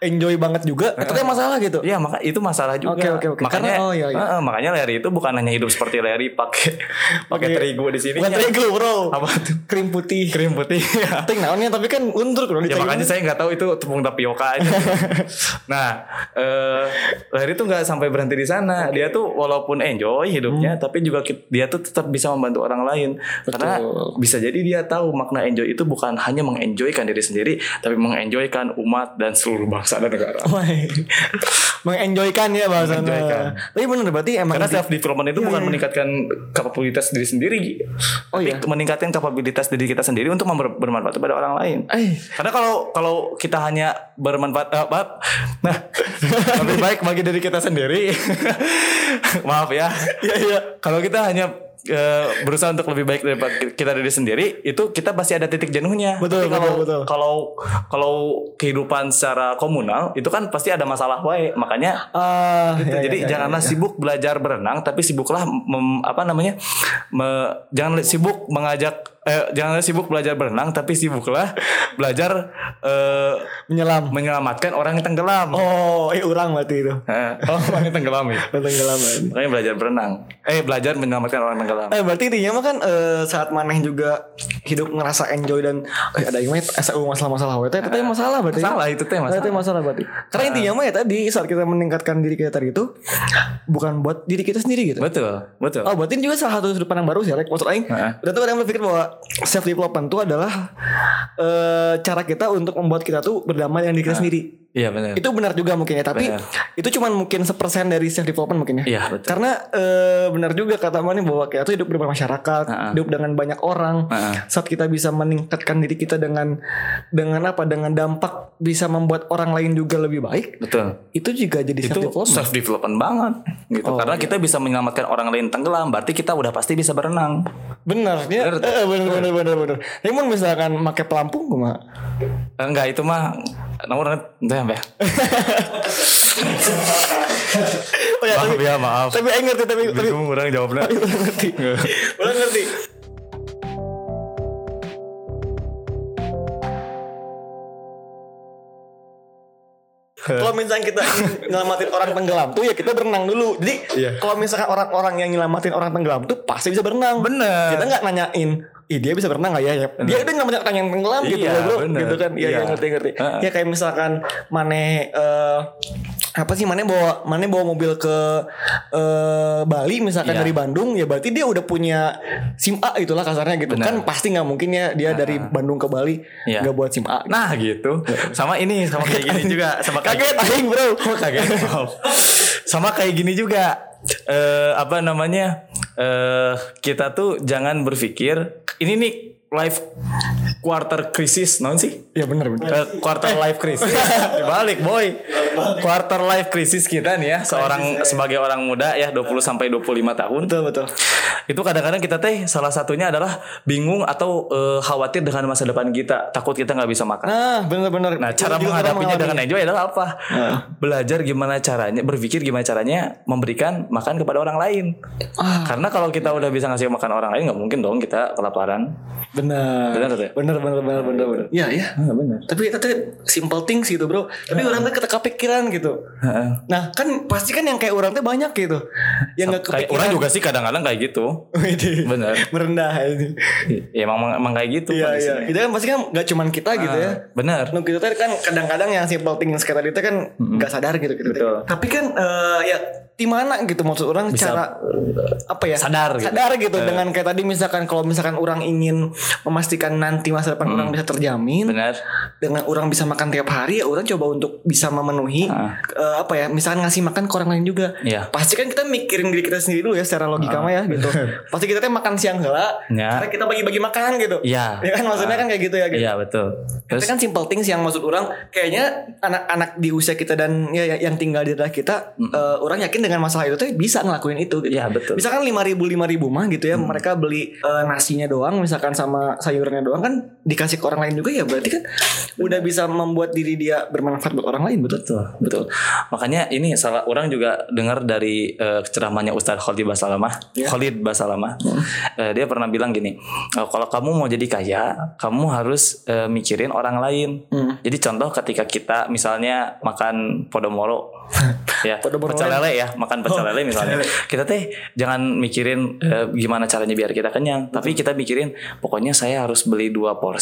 enjoy banget juga, itu kan masalah gitu. Iya, maka itu masalah juga. Oke, oke, oke. Makanya Karena- oh, iya, iya. heeh, makanya Larry itu bukan hanya hidup seperti Larry pakai pakai terigu di sini. Bukan terigu bro. Apa tuh? Krim putih. Krim putih. [LAUGHS] ya. Ting naonnya tapi kan undur kalau Ya makanya saya nggak tahu itu tepung tapioka aja. [LAUGHS] nah, eh Larry tuh nggak sampai berhenti di sana. Dia tuh walaupun enjoy hidupnya, tapi juga dia tuh tetap bisa membantu orang lain. Karena bisa jadi dia tahu makna enjoy itu bukan hanya mengenjoykan diri sendiri, tapi mengenjoykan umat dan seluruh bangsa dan negara. Wah, mengenjoykan ya. Mengenjoykan. Tapi bener berarti emang Karena di- self development itu bukan meningkatkan kapabilitas diri sendiri, Oh, tapi iya. meningkatkan kapabilitas diri kita sendiri untuk bermanfaat kepada orang lain. Eh, Karena kalau kalau kita hanya bermanfaat eh, maaf. Nah, lebih baik bagi diri kita sendiri. [LAUGHS] maaf ya. Iya iya. Kalau kita hanya eh, berusaha untuk lebih baik daripada kita diri sendiri, itu kita pasti ada titik jenuhnya. Betul, Tapi kalau betul, betul. kalau kalau kehidupan secara komunal itu kan pasti ada masalah wae. Makanya Ah, Gitu. iya, Jadi iya, janganlah iya. sibuk belajar berenang, tapi sibuklah mem- apa namanya, me- jangan sibuk mengajak eh, jangan sibuk belajar berenang tapi sibuklah belajar eh, Menyelam. menyelamatkan orang yang tenggelam. Oh, eh orang berarti itu. Eh, oh, orang yang tenggelam ya. Tenggelam. Makanya belajar berenang. Eh, belajar menyelamatkan orang tenggelam. Eh berarti intinya mah kan eh, saat maneh juga hidup ngerasa enjoy dan eh, ada yang SAU masalah-masalah teh tapi masalah berarti. Salah itu teh Masalah. masalah. masalah berarti. Karena intinya mah ya tadi saat kita meningkatkan diri kita tadi itu bukan buat diri kita sendiri gitu. Betul, betul. Oh berarti ini juga salah satu sudut pandang baru sih Rek Maksud Aing Heeh. Berarti ada yang berpikir bahwa Self development itu adalah eh, Cara kita untuk membuat kita tuh Berdamai dengan diri kita sendiri Iya benar. Itu benar juga mungkin ya Tapi Benar. itu cuman mungkin sepersen dari self development mungkin ya Iya, betul. Karena eh, benar juga kata Mani bahwa kita tuh hidup di masyarakat Heeh. Hidup dengan banyak orang Heeh. Saat kita bisa meningkatkan diri kita dengan Dengan apa Dengan dampak Bisa membuat orang lain juga lebih baik Betul. Itu juga jadi self Itu development self development banget gitu. Oh, Karena iya. kita bisa menyelamatkan orang lain tenggelam, berarti kita udah pasti bisa berenang. Benar ya Benar. Eh, benar benar benar benar. Namun misalkan pakai pelampung? Eh, Enggak, itu mah nomor entah ya. Oh ya, Maaf tapi, ya, maaf. tapi Aing ngerti tapi tapi orang jawabnya. Orang [LAUGHS] ngerti. Orang ngerti. Kalau misalnya kita nyelamatin orang tenggelam tuh ya kita berenang dulu. Jadi Iya. kalau misalkan orang-orang yang nyelamatin orang tenggelam tuh pasti bisa berenang. Bener. Kita nggak nanyain, ih dia bisa berenang nggak ya? ya? Dia udah nyelamatin orang yang tenggelam gitu Iya, loh bro. bener. Gitu kan? Iya Iya. iya, ngerti ngerti. Heeh. Ya kayak misalkan Mane eh apa sih Mane bawa Mane bawa mobil ke eh Bali misalkan Iya. dari Bandung ya berarti dia udah punya SIM A itulah kasarnya gitu Bener. kan pasti nggak mungkin ya dia dari Bandung ke Bali Iya. nggak buat SIM A. Nah gitu. Sama ini, sama kayak gini juga, sama Kaget aing bro. Kaget. Sama kayak gini juga. Eh apa namanya? Eh kita tuh jangan berpikir ini nih life quarter crisis, non sih? Ya benar benar. Eh, quarter life crisis. [LAUGHS] Dibalik, boy. Quarter life crisis kita nih ya, seorang sebagai orang muda ya 20 sampai 25 tahun. Betul betul. Itu kadang-kadang kita teh salah satunya adalah bingung atau eh, khawatir dengan masa depan kita, takut kita nggak bisa makan. Nah benar benar. Nah, cara menghadapinya dengan enjoy adalah apa? Belajar gimana caranya, berpikir gimana caranya memberikan makan kepada orang lain. Ah. Karena kalau kita udah bisa ngasih makan orang lain, nggak mungkin dong kita kelaparan. Benar. Benar, ya? Benar benar benar benar benar. Iya iya. benar. Tapi itu tuh simple things gitu bro. Tapi orang tuh kepikiran gitu. Nah kan pasti kan yang kayak orang tuh banyak gitu. Yang nggak Kayak kepikiran. orang juga sih kadang-kadang kayak gitu. Widih. Bener. Merendah ini. Ya emang emang kayak gitu Iya iya. Itu kan pasti kan gak cuman kita gitu ya. Benar. Nah gitu tadi kan kadang-kadang yang simple things kayak tadi itu kan nggak sadar gitu gitu. Betul. Tapi kan eh, ya di mana gitu maksud orang Bisa, cara apa ya sadar gitu. sadar gitu dengan kayak tadi misalkan kalau misalkan orang ingin memastikan nanti masa depan orang bisa terjamin Benar. dengan orang bisa makan tiap hari ya orang coba untuk bisa memenuhi Ah. eh, apa ya misalkan ngasih makan ke orang lain juga Iya. pasti kan kita mikirin diri kita sendiri dulu ya secara logika mah ya gitu [LAUGHS] pasti kita tuh makan siang heula Ya. karena kita bagi-bagi makan gitu Iya. ya kan maksudnya kan kayak gitu ya gitu Iya betul. Terus kan simple things yang maksud orang kayaknya anak-anak di usia kita dan ya, ya- yang tinggal di daerah kita eh, orang yakin dengan masalah itu tuh bisa ngelakuin itu gitu. Iya, betul. Misalkan lima ribu lima ribu mah gitu ya mereka beli eh, nasinya doang misalkan sama sayurannya doang kan dikasih ke orang lain juga ya berarti kan udah bisa membuat diri dia bermanfaat buat orang lain betul. Betul, betul. Makanya ini salah orang juga dengar dari eh, ceramahnya Ustadz Khalid Basalamah, Ya. Khalid Basalamah. Eh, dia pernah bilang gini, "Eh, kalau kamu mau jadi kaya, kamu harus eh, mikirin orang lain. Hmm. Jadi contoh ketika kita misalnya makan podomoro, [LAUGHS] ya, Podomoro pecel lele ya, makan pecel lele misalnya, kita teh jangan mikirin eh, gimana caranya biar kita kenyang, tapi kita mikirin pokoknya saya harus beli dua porsi,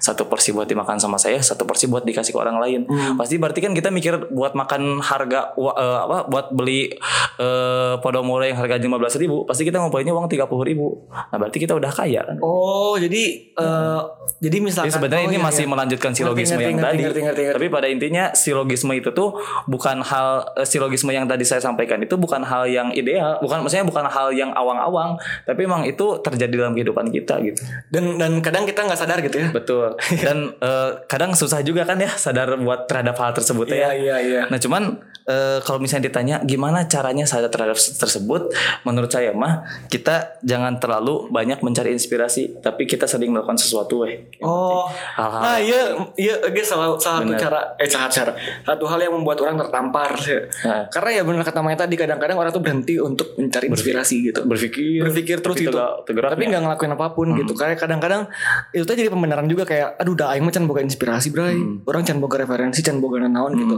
satu porsi buat dimakan sama saya, satu porsi buat dikasih ke orang lain. Pasti berarti kan kita mikir buat makan harga eh, apa buat beli eh, podomoro yang harga lima belas ribu, pasti kita ngumpulnya uang tiga puluh ribu. Nah berarti kita udah kaya kan? Oh jadi eh, jadi misalkan Jadi sebenarnya oh, ini iya, masih iya. melanjutkan silogisme ngerti, yang ngerti, tadi. ngerti, ngerti, ngerti. Tapi pada intinya silogisme itu tuh bukan hal eh, silogisme yang tadi saya sampaikan itu bukan hal yang ideal, bukan maksudnya bukan hal yang awang-awang, tapi emang itu terjadi dalam kehidupan kita gitu. dan dan kadang kita nggak sadar gitu ya. Betul. [LAUGHS] Dan eh, kadang susah juga kan ya sadar buat terhadap hal tersebut ya. iya iya. Nah cuman eh, kalau misalnya ditanya gimana caranya sadar terhadap tersebut, menurut saya mah kita jangan terlalu banyak mencari inspirasi, tapi kita sering melakukan sesuatu weh. Oh, Hal-hal nah iya, iya, guys salah salah satu cara, eh salah cara, satu hal yang membuat orang tertampar. Nah. Karena ya benar kata Maya tadi, kadang-kadang orang tuh berhenti untuk mencari inspirasi gitu. berpikir berpikir terus gitu, tapi ya. nggak ngelakuin apa pun gitu. Kayak kadang-kadang itu tuh jadi pembenaran juga kayak, aduh, dah aing mah can boga inspirasi, bray. Orang can boga referensi, can boga naon gitu.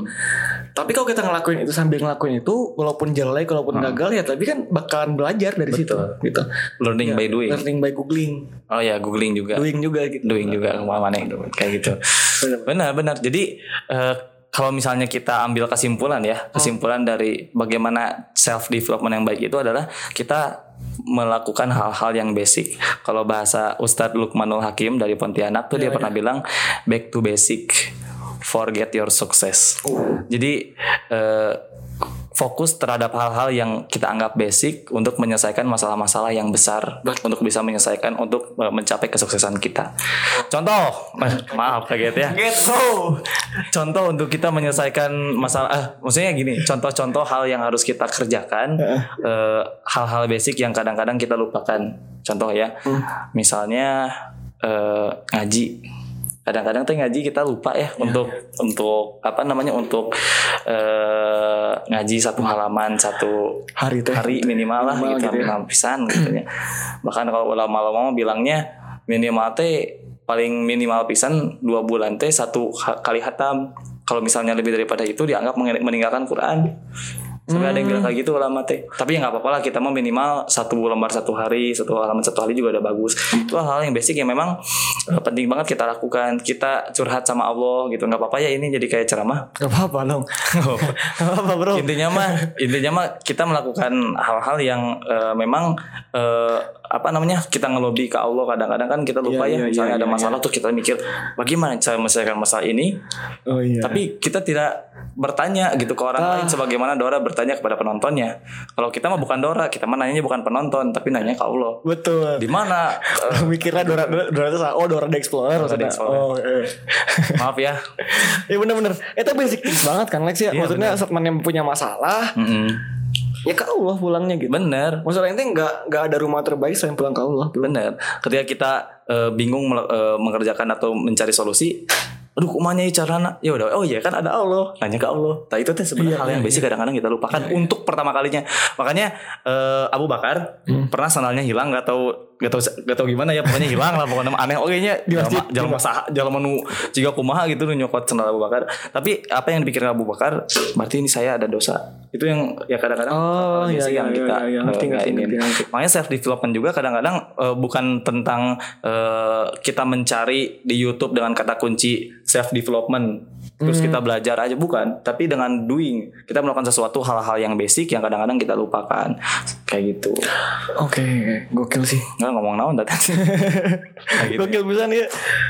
Tapi kalau kita ngelakuin itu sambil ngelakuin itu, walaupun jelek, walaupun gagal ya, tapi kan bakalan belajar dari situ, gitu. learning by doing. Learning by googling, Oh ya, googling juga. doing juga gitu. doing juga ke mana kayak gitu benar benar jadi eh, kalau misalnya kita ambil kesimpulan ya kesimpulan dari bagaimana self development yang baik itu adalah kita melakukan hal-hal yang basic. Kalau bahasa Ustadz Lukmanul Hakim dari Pontianak tuh dia pernah bilang back to basic forget your success. Jadi eh, fokus terhadap hal-hal yang kita anggap basic untuk menyelesaikan masalah-masalah yang besar untuk bisa menyelesaikan untuk eh, mencapai kesuksesan kita. Contoh, eh, maaf kaget ya. Gitu. Contoh untuk kita menyelesaikan masalah, eh, maksudnya gini, contoh-contoh hal yang harus kita kerjakan, eh, hal-hal basic yang kadang-kadang kita lupakan. Contoh ya, misalnya eh, ngaji kadang-kadang tuh ngaji kita lupa ya untuk untuk apa namanya untuk eh, ngaji satu halaman satu Hari teh. hari minimal lah Minimal gitu, gitu ya. pisan gitu ya. [CLEARS THROAT] bahkan kalau ulama-ulama bilangnya minimal teh paling minimal pisan dua bulan teh satu kali hatam kalau misalnya lebih daripada itu dianggap meninggalkan Quran Sampai ada yang bilang kayak gitu ulama teh. Tapi ya nggak apa-apa lah kita mau minimal satu lembar satu hari, satu halaman satu hari juga udah bagus. Itu hal-hal yang basic yang memang eh, penting banget kita lakukan. Kita curhat sama Allah gitu. nggak apa-apa ya ini jadi kayak ceramah. Gak apa-apa dong. Gak [LAUGHS] apa-apa bro. intinya mah intinya mah kita melakukan hal-hal yang eh, memang eh, apa namanya kita ngelobi ke Allah kadang-kadang kan kita lupa Iya, ya iya, misalnya iya, ada iya, masalah tuh kita mikir bagaimana cara menyelesaikan masalah ini Oh iya. tapi kita tidak bertanya gitu ke orang Ah. lain sebagaimana Dora bertanya kepada penontonnya kalau kita mah bukan Dora kita mah nanyanya bukan penonton tapi nanya ke Allah betul. di mana [LAUGHS] Eh, Mikirnya Dora Dora, itu. Oh Dora the Explorer. Dora the. Explorer. Oh iya. [LAUGHS] maaf ya ya bener-bener. Itu basic things banget kan Lex ya. Iya, Maksudnya saat yang punya masalah, Mm-mm. Ya ke Allah pulangnya gitu. bener. Masalah ini nggak nggak ada rumah terbaik selain pulang ke Allah. Bener. Ketika kita eh, bingung eh, mengerjakan atau mencari solusi, aduh kumanya carana ya udah oh iya kan ada Allah. Nanya ke Allah. Nah itu tuh sebenarnya hal yang basic kadang-kadang kita lupakan untuk pertama kalinya. Makanya eh, Abu Bakar pernah sandalnya hilang nggak tahu nggak tahu nggak tahu gimana ya pokoknya hilang lah pokoknya aneh. Oke nya masjid, jalan masalah jalan menu jika kumaha gitu nyokot sandal Abu Bakar. Tapi apa yang dipikirkan Abu Bakar berarti ini saya ada dosa. Itu yang ya kadang-kadang Oh, iya, iya, yang iya, kita. iya, ngerti, ngerti, ngerti, ngerti. Makanya self development juga kadang-kadang eh, bukan tentang eh, kita mencari di YouTube dengan kata kunci self development terus Hmm. kita belajar aja bukan, tapi dengan doing kita melakukan sesuatu hal-hal yang basic yang kadang-kadang kita lupakan kayak gitu. Oke, gokil sih. Nggak ngomong naon tadi. [LAUGHS] Kayak gitu. Gokil bisa nih.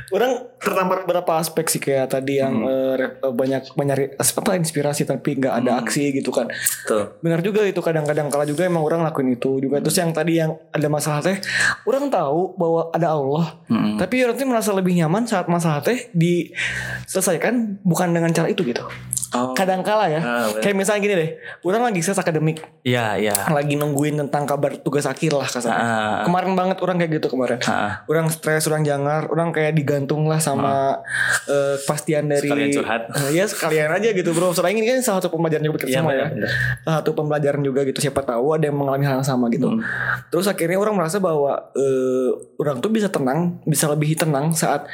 Orang tertampar beberapa aspek sih kayak tadi yang Hmm. eh, banyak mencari apa inspirasi tapi nggak ada Hmm. aksi gitu kan. Tuh. Benar juga itu kadang-kadang kala juga emang orang lakuin itu juga. Terus yang tadi yang ada masalah teh, orang tahu bahwa ada Allah. Mm-mm. Tapi orang tuh merasa lebih nyaman saat masalah teh diselesaikan bukan dengan cara itu gitu. Oh. Kadang kala ya. Ah, kayak misalnya gini deh, orang lagi stres akademik, Iya, iya. lagi nungguin tentang kabar tugas akhir lah kasarnya. Ah. Kemarin banget orang kayak gitu kemarin. Ah. Orang stres, orang jangar, orang kayak digantung lah sama eh, kepastian dari Sekalian curhat. [LAUGHS] Eh, ya sekalian aja gitu bro. Soalnya ini kan salah satu pembelajaran juga kita semua ya. benar, benar. Salah satu pembelajaran juga gitu. Siapa tahu ada yang mengalami hal yang sama gitu. Hmm. Terus akhirnya orang merasa bahwa eh, orang tuh bisa tenang, bisa lebih tenang saat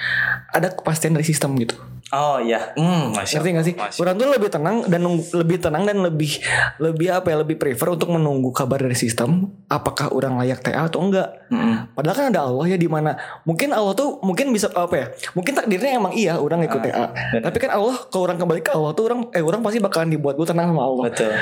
ada kepastian dari sistem gitu. Oh iya. Hmm, Masya Ngerti gak sih? Masya Orang tuh lebih tenang dan nunggu- lebih tenang dan lebih lebih apa ya? Lebih prefer untuk menunggu kabar dari sistem apakah orang layak TA atau enggak. Mm-mm. Padahal kan ada Allah ya di mana mungkin Allah tuh mungkin bisa apa ya? Mungkin takdirnya emang iya orang ikut TA. Tapi kan Allah kalau orang kembali ke Allah tuh orang eh orang pasti bakalan dibuat gue tenang sama Allah. Betul.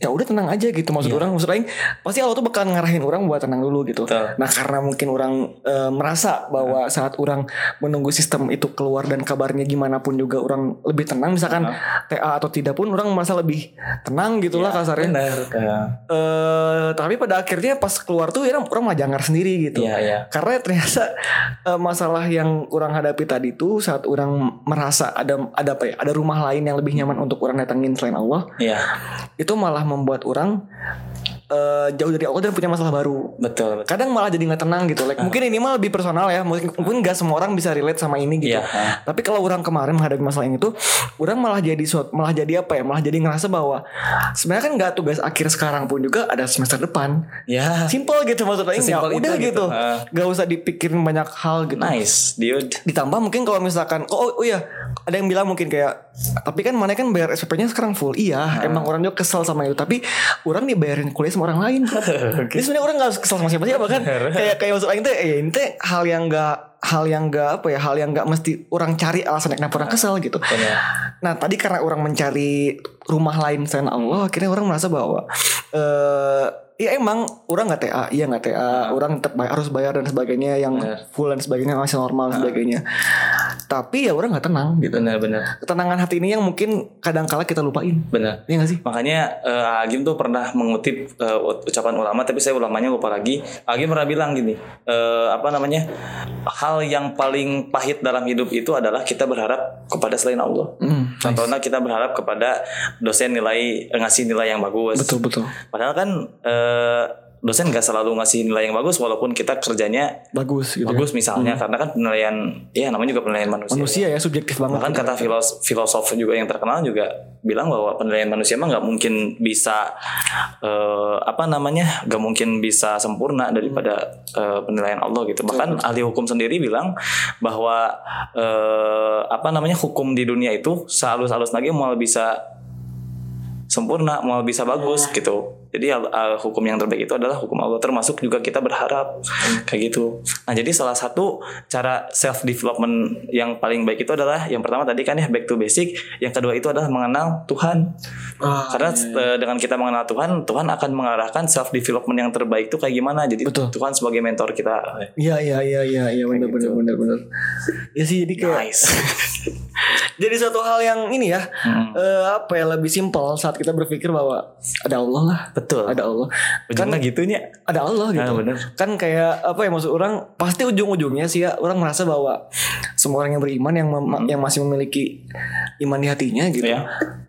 Ya udah tenang aja gitu maksud orang maksud lain pasti Allah tuh bakalan ngarahin orang buat tenang dulu gitu. Betul. Nah karena mungkin orang eh, merasa bahwa saat orang menunggu sistem itu keluar dan kabarnya gimana di mana pun juga orang lebih tenang misalkan TA atau tidak pun orang merasa lebih tenang gitulah kasarnya Benar. Eh, eh tapi pada akhirnya pas keluar tuh ya orang malah jangar sendiri gitu Iya, iya. karena ternyata eh, masalah yang orang hadapi tadi tuh saat orang merasa ada ada apa ya ada rumah lain yang lebih nyaman untuk orang datangin selain Allah Iya. itu malah membuat orang eh, jauh dari Allah dan punya masalah baru Betul. betul. kadang malah jadi nggak tenang gitu like, mungkin ini mah lebih personal ya mungkin mungkin nggak semua orang bisa relate sama ini gitu Iya, ah. tapi kalau orang kemarin menghadapi masalah ini tuh orang malah jadi suat- malah jadi apa ya malah jadi ngerasa bahwa sebenarnya kan nggak tugas akhir sekarang pun juga ada semester depan Ya. simple gitu maksudnya ya udah itu gitu gitu. Ah. nggak usah dipikirin banyak hal gitu Nice, dude. ditambah mungkin kalau misalkan oh, oh iya ada yang bilang mungkin kayak tapi kan mana kan bayar SPP-nya sekarang full. Iya emang orang juga kesel sama itu. Tapi orang dibayarin kuliah sama orang lain [LAUGHS] jadi sebenarnya orang nggak kesel sama siapa siapa kan? Kayak kayak maksud aing teh eh, ini teh hal yang nggak hal yang nggak apa ya hal yang nggak mesti orang cari alasan kenapa orang kesel gitu. Benar. Nah tadi karena orang mencari rumah lain selain Allah Akhirnya orang merasa bahwa eh Ya emang orang nggak TA, iya nggak TA, orang tetap bay- harus bayar dan sebagainya yang Benar. full dan sebagainya masih normal dan sebagainya. Tapi ya orang nggak tenang gitu. Benar, benar. Ketenangan hati ini yang mungkin kadang kala kita lupain. Benar. Iya gak sih? Makanya eh, Agim tuh pernah mengutip eh, ucapan ulama tapi saya ulamanya lupa lagi. Agim pernah bilang gini, eh, apa namanya? Hal yang paling pahit dalam hidup itu adalah kita berharap kepada selain Allah. Hmm, Contohnya kita berharap kepada dosen nilai ngasih nilai yang bagus. betul betul. Padahal kan eh, dosen gak selalu ngasih nilai yang bagus walaupun kita kerjanya Bagus gitu. bagus misalnya karena kan penilaian ya namanya juga penilaian manusia. Manusia ya subjektif banget. Bahkan kata filos filosof juga yang terkenal juga bilang bahwa penilaian manusia mah nggak mungkin bisa eh, apa namanya nggak mungkin bisa sempurna daripada eh, penilaian Allah gitu. Bahkan ahli hukum sendiri bilang bahwa eh, apa namanya hukum di dunia itu sehalus-halus lagi mau bisa sempurna mau bisa bagus gitu jadi al- hukum yang terbaik itu adalah hukum Allah. Termasuk juga kita berharap. Kayak gitu. Nah jadi salah satu cara self development yang paling baik itu adalah yang pertama tadi kan ya back to basic. Yang kedua itu adalah mengenal Tuhan. Ah, karena eh, dengan kita mengenal Tuhan Tuhan akan mengarahkan self development yang terbaik itu kayak gimana. Jadi Betul. Tuhan sebagai mentor kita. Iya iya iya iya iya benar benar benar benar. Ya sih jadi kayak nice. [LAUGHS] Jadi satu hal yang ini ya Hmm. eh, apa ya lebih simpel saat kita berpikir bahwa ada Allah lah betul ada Allah ujungnya gitunya ada Allah gitu Ah, bener. kan kayak apa ya maksud orang pasti ujung-ujungnya sih ya orang merasa bahwa semua orang yang beriman yang mem- yang masih memiliki iman di hatinya gitu Hmm. Iya.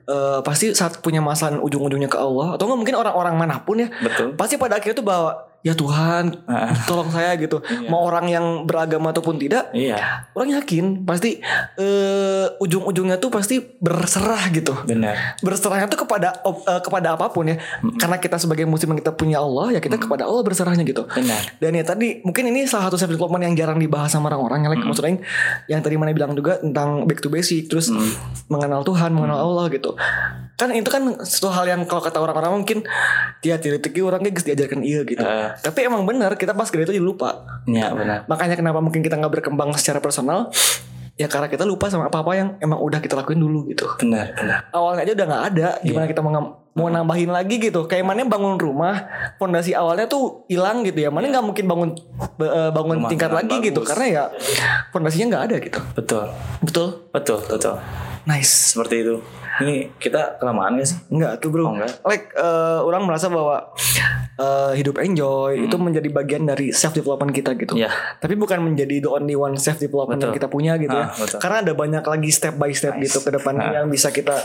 eh, pasti saat punya masalah ujung-ujungnya ke Allah atau enggak mungkin orang-orang mana pun ya betul pasti pada akhirnya tuh bahwa ya Tuhan Ah. tolong saya gitu. Mau orang yang beragama ataupun tidak iya. orang yakin pasti eh, ujung-ujungnya tuh pasti berserah gitu. Benar. Berserahnya tuh kepada eh, kepada apa pun ya. Karena kita sebagai muslim yang kita punya Allah ya kita kepada Allah berserahnya gitu. Benar. Dan ya tadi mungkin ini salah satu self development yang jarang dibahas sama orang-orang yang like, maksudnya yang tadi mana bilang juga tentang back to basic terus mengenal Tuhan mengenal Allah gitu. Kan itu kan suatu hal yang kalau kata orang-orang mungkin dia tidak orang guys diajarkan iya gitu Tapi emang benar kita pas gede itu jadi lupa. Ya benar. Makanya kenapa mungkin kita nggak berkembang secara personal? Ya karena kita lupa sama apa-apa yang emang udah kita lakuin dulu gitu. Benar benar. Awalnya aja udah nggak ada. Gimana Iya. kita mau mau nambahin lagi gitu? Kayak mana bangun rumah fondasi awalnya tuh hilang gitu ya. Mana nggak mungkin bangun eh, bangun Rumah tingkat lagi gitu? Bagus. karena ya fondasinya nggak ada gitu. Betul. Betul? Betul betul. Nice. Seperti itu ini kita kelamaan gak sih Enggak tuh bro Oh, enggak. Like eh, orang merasa bahwa eh, Hidup enjoy Itu menjadi bagian dari self development kita gitu Hmm. Iya. Tapi bukan menjadi the only one self development Betul. yang kita punya gitu ya Ah, betul. Karena ada banyak lagi step by step gitu ke depannya Ah. Yang bisa kita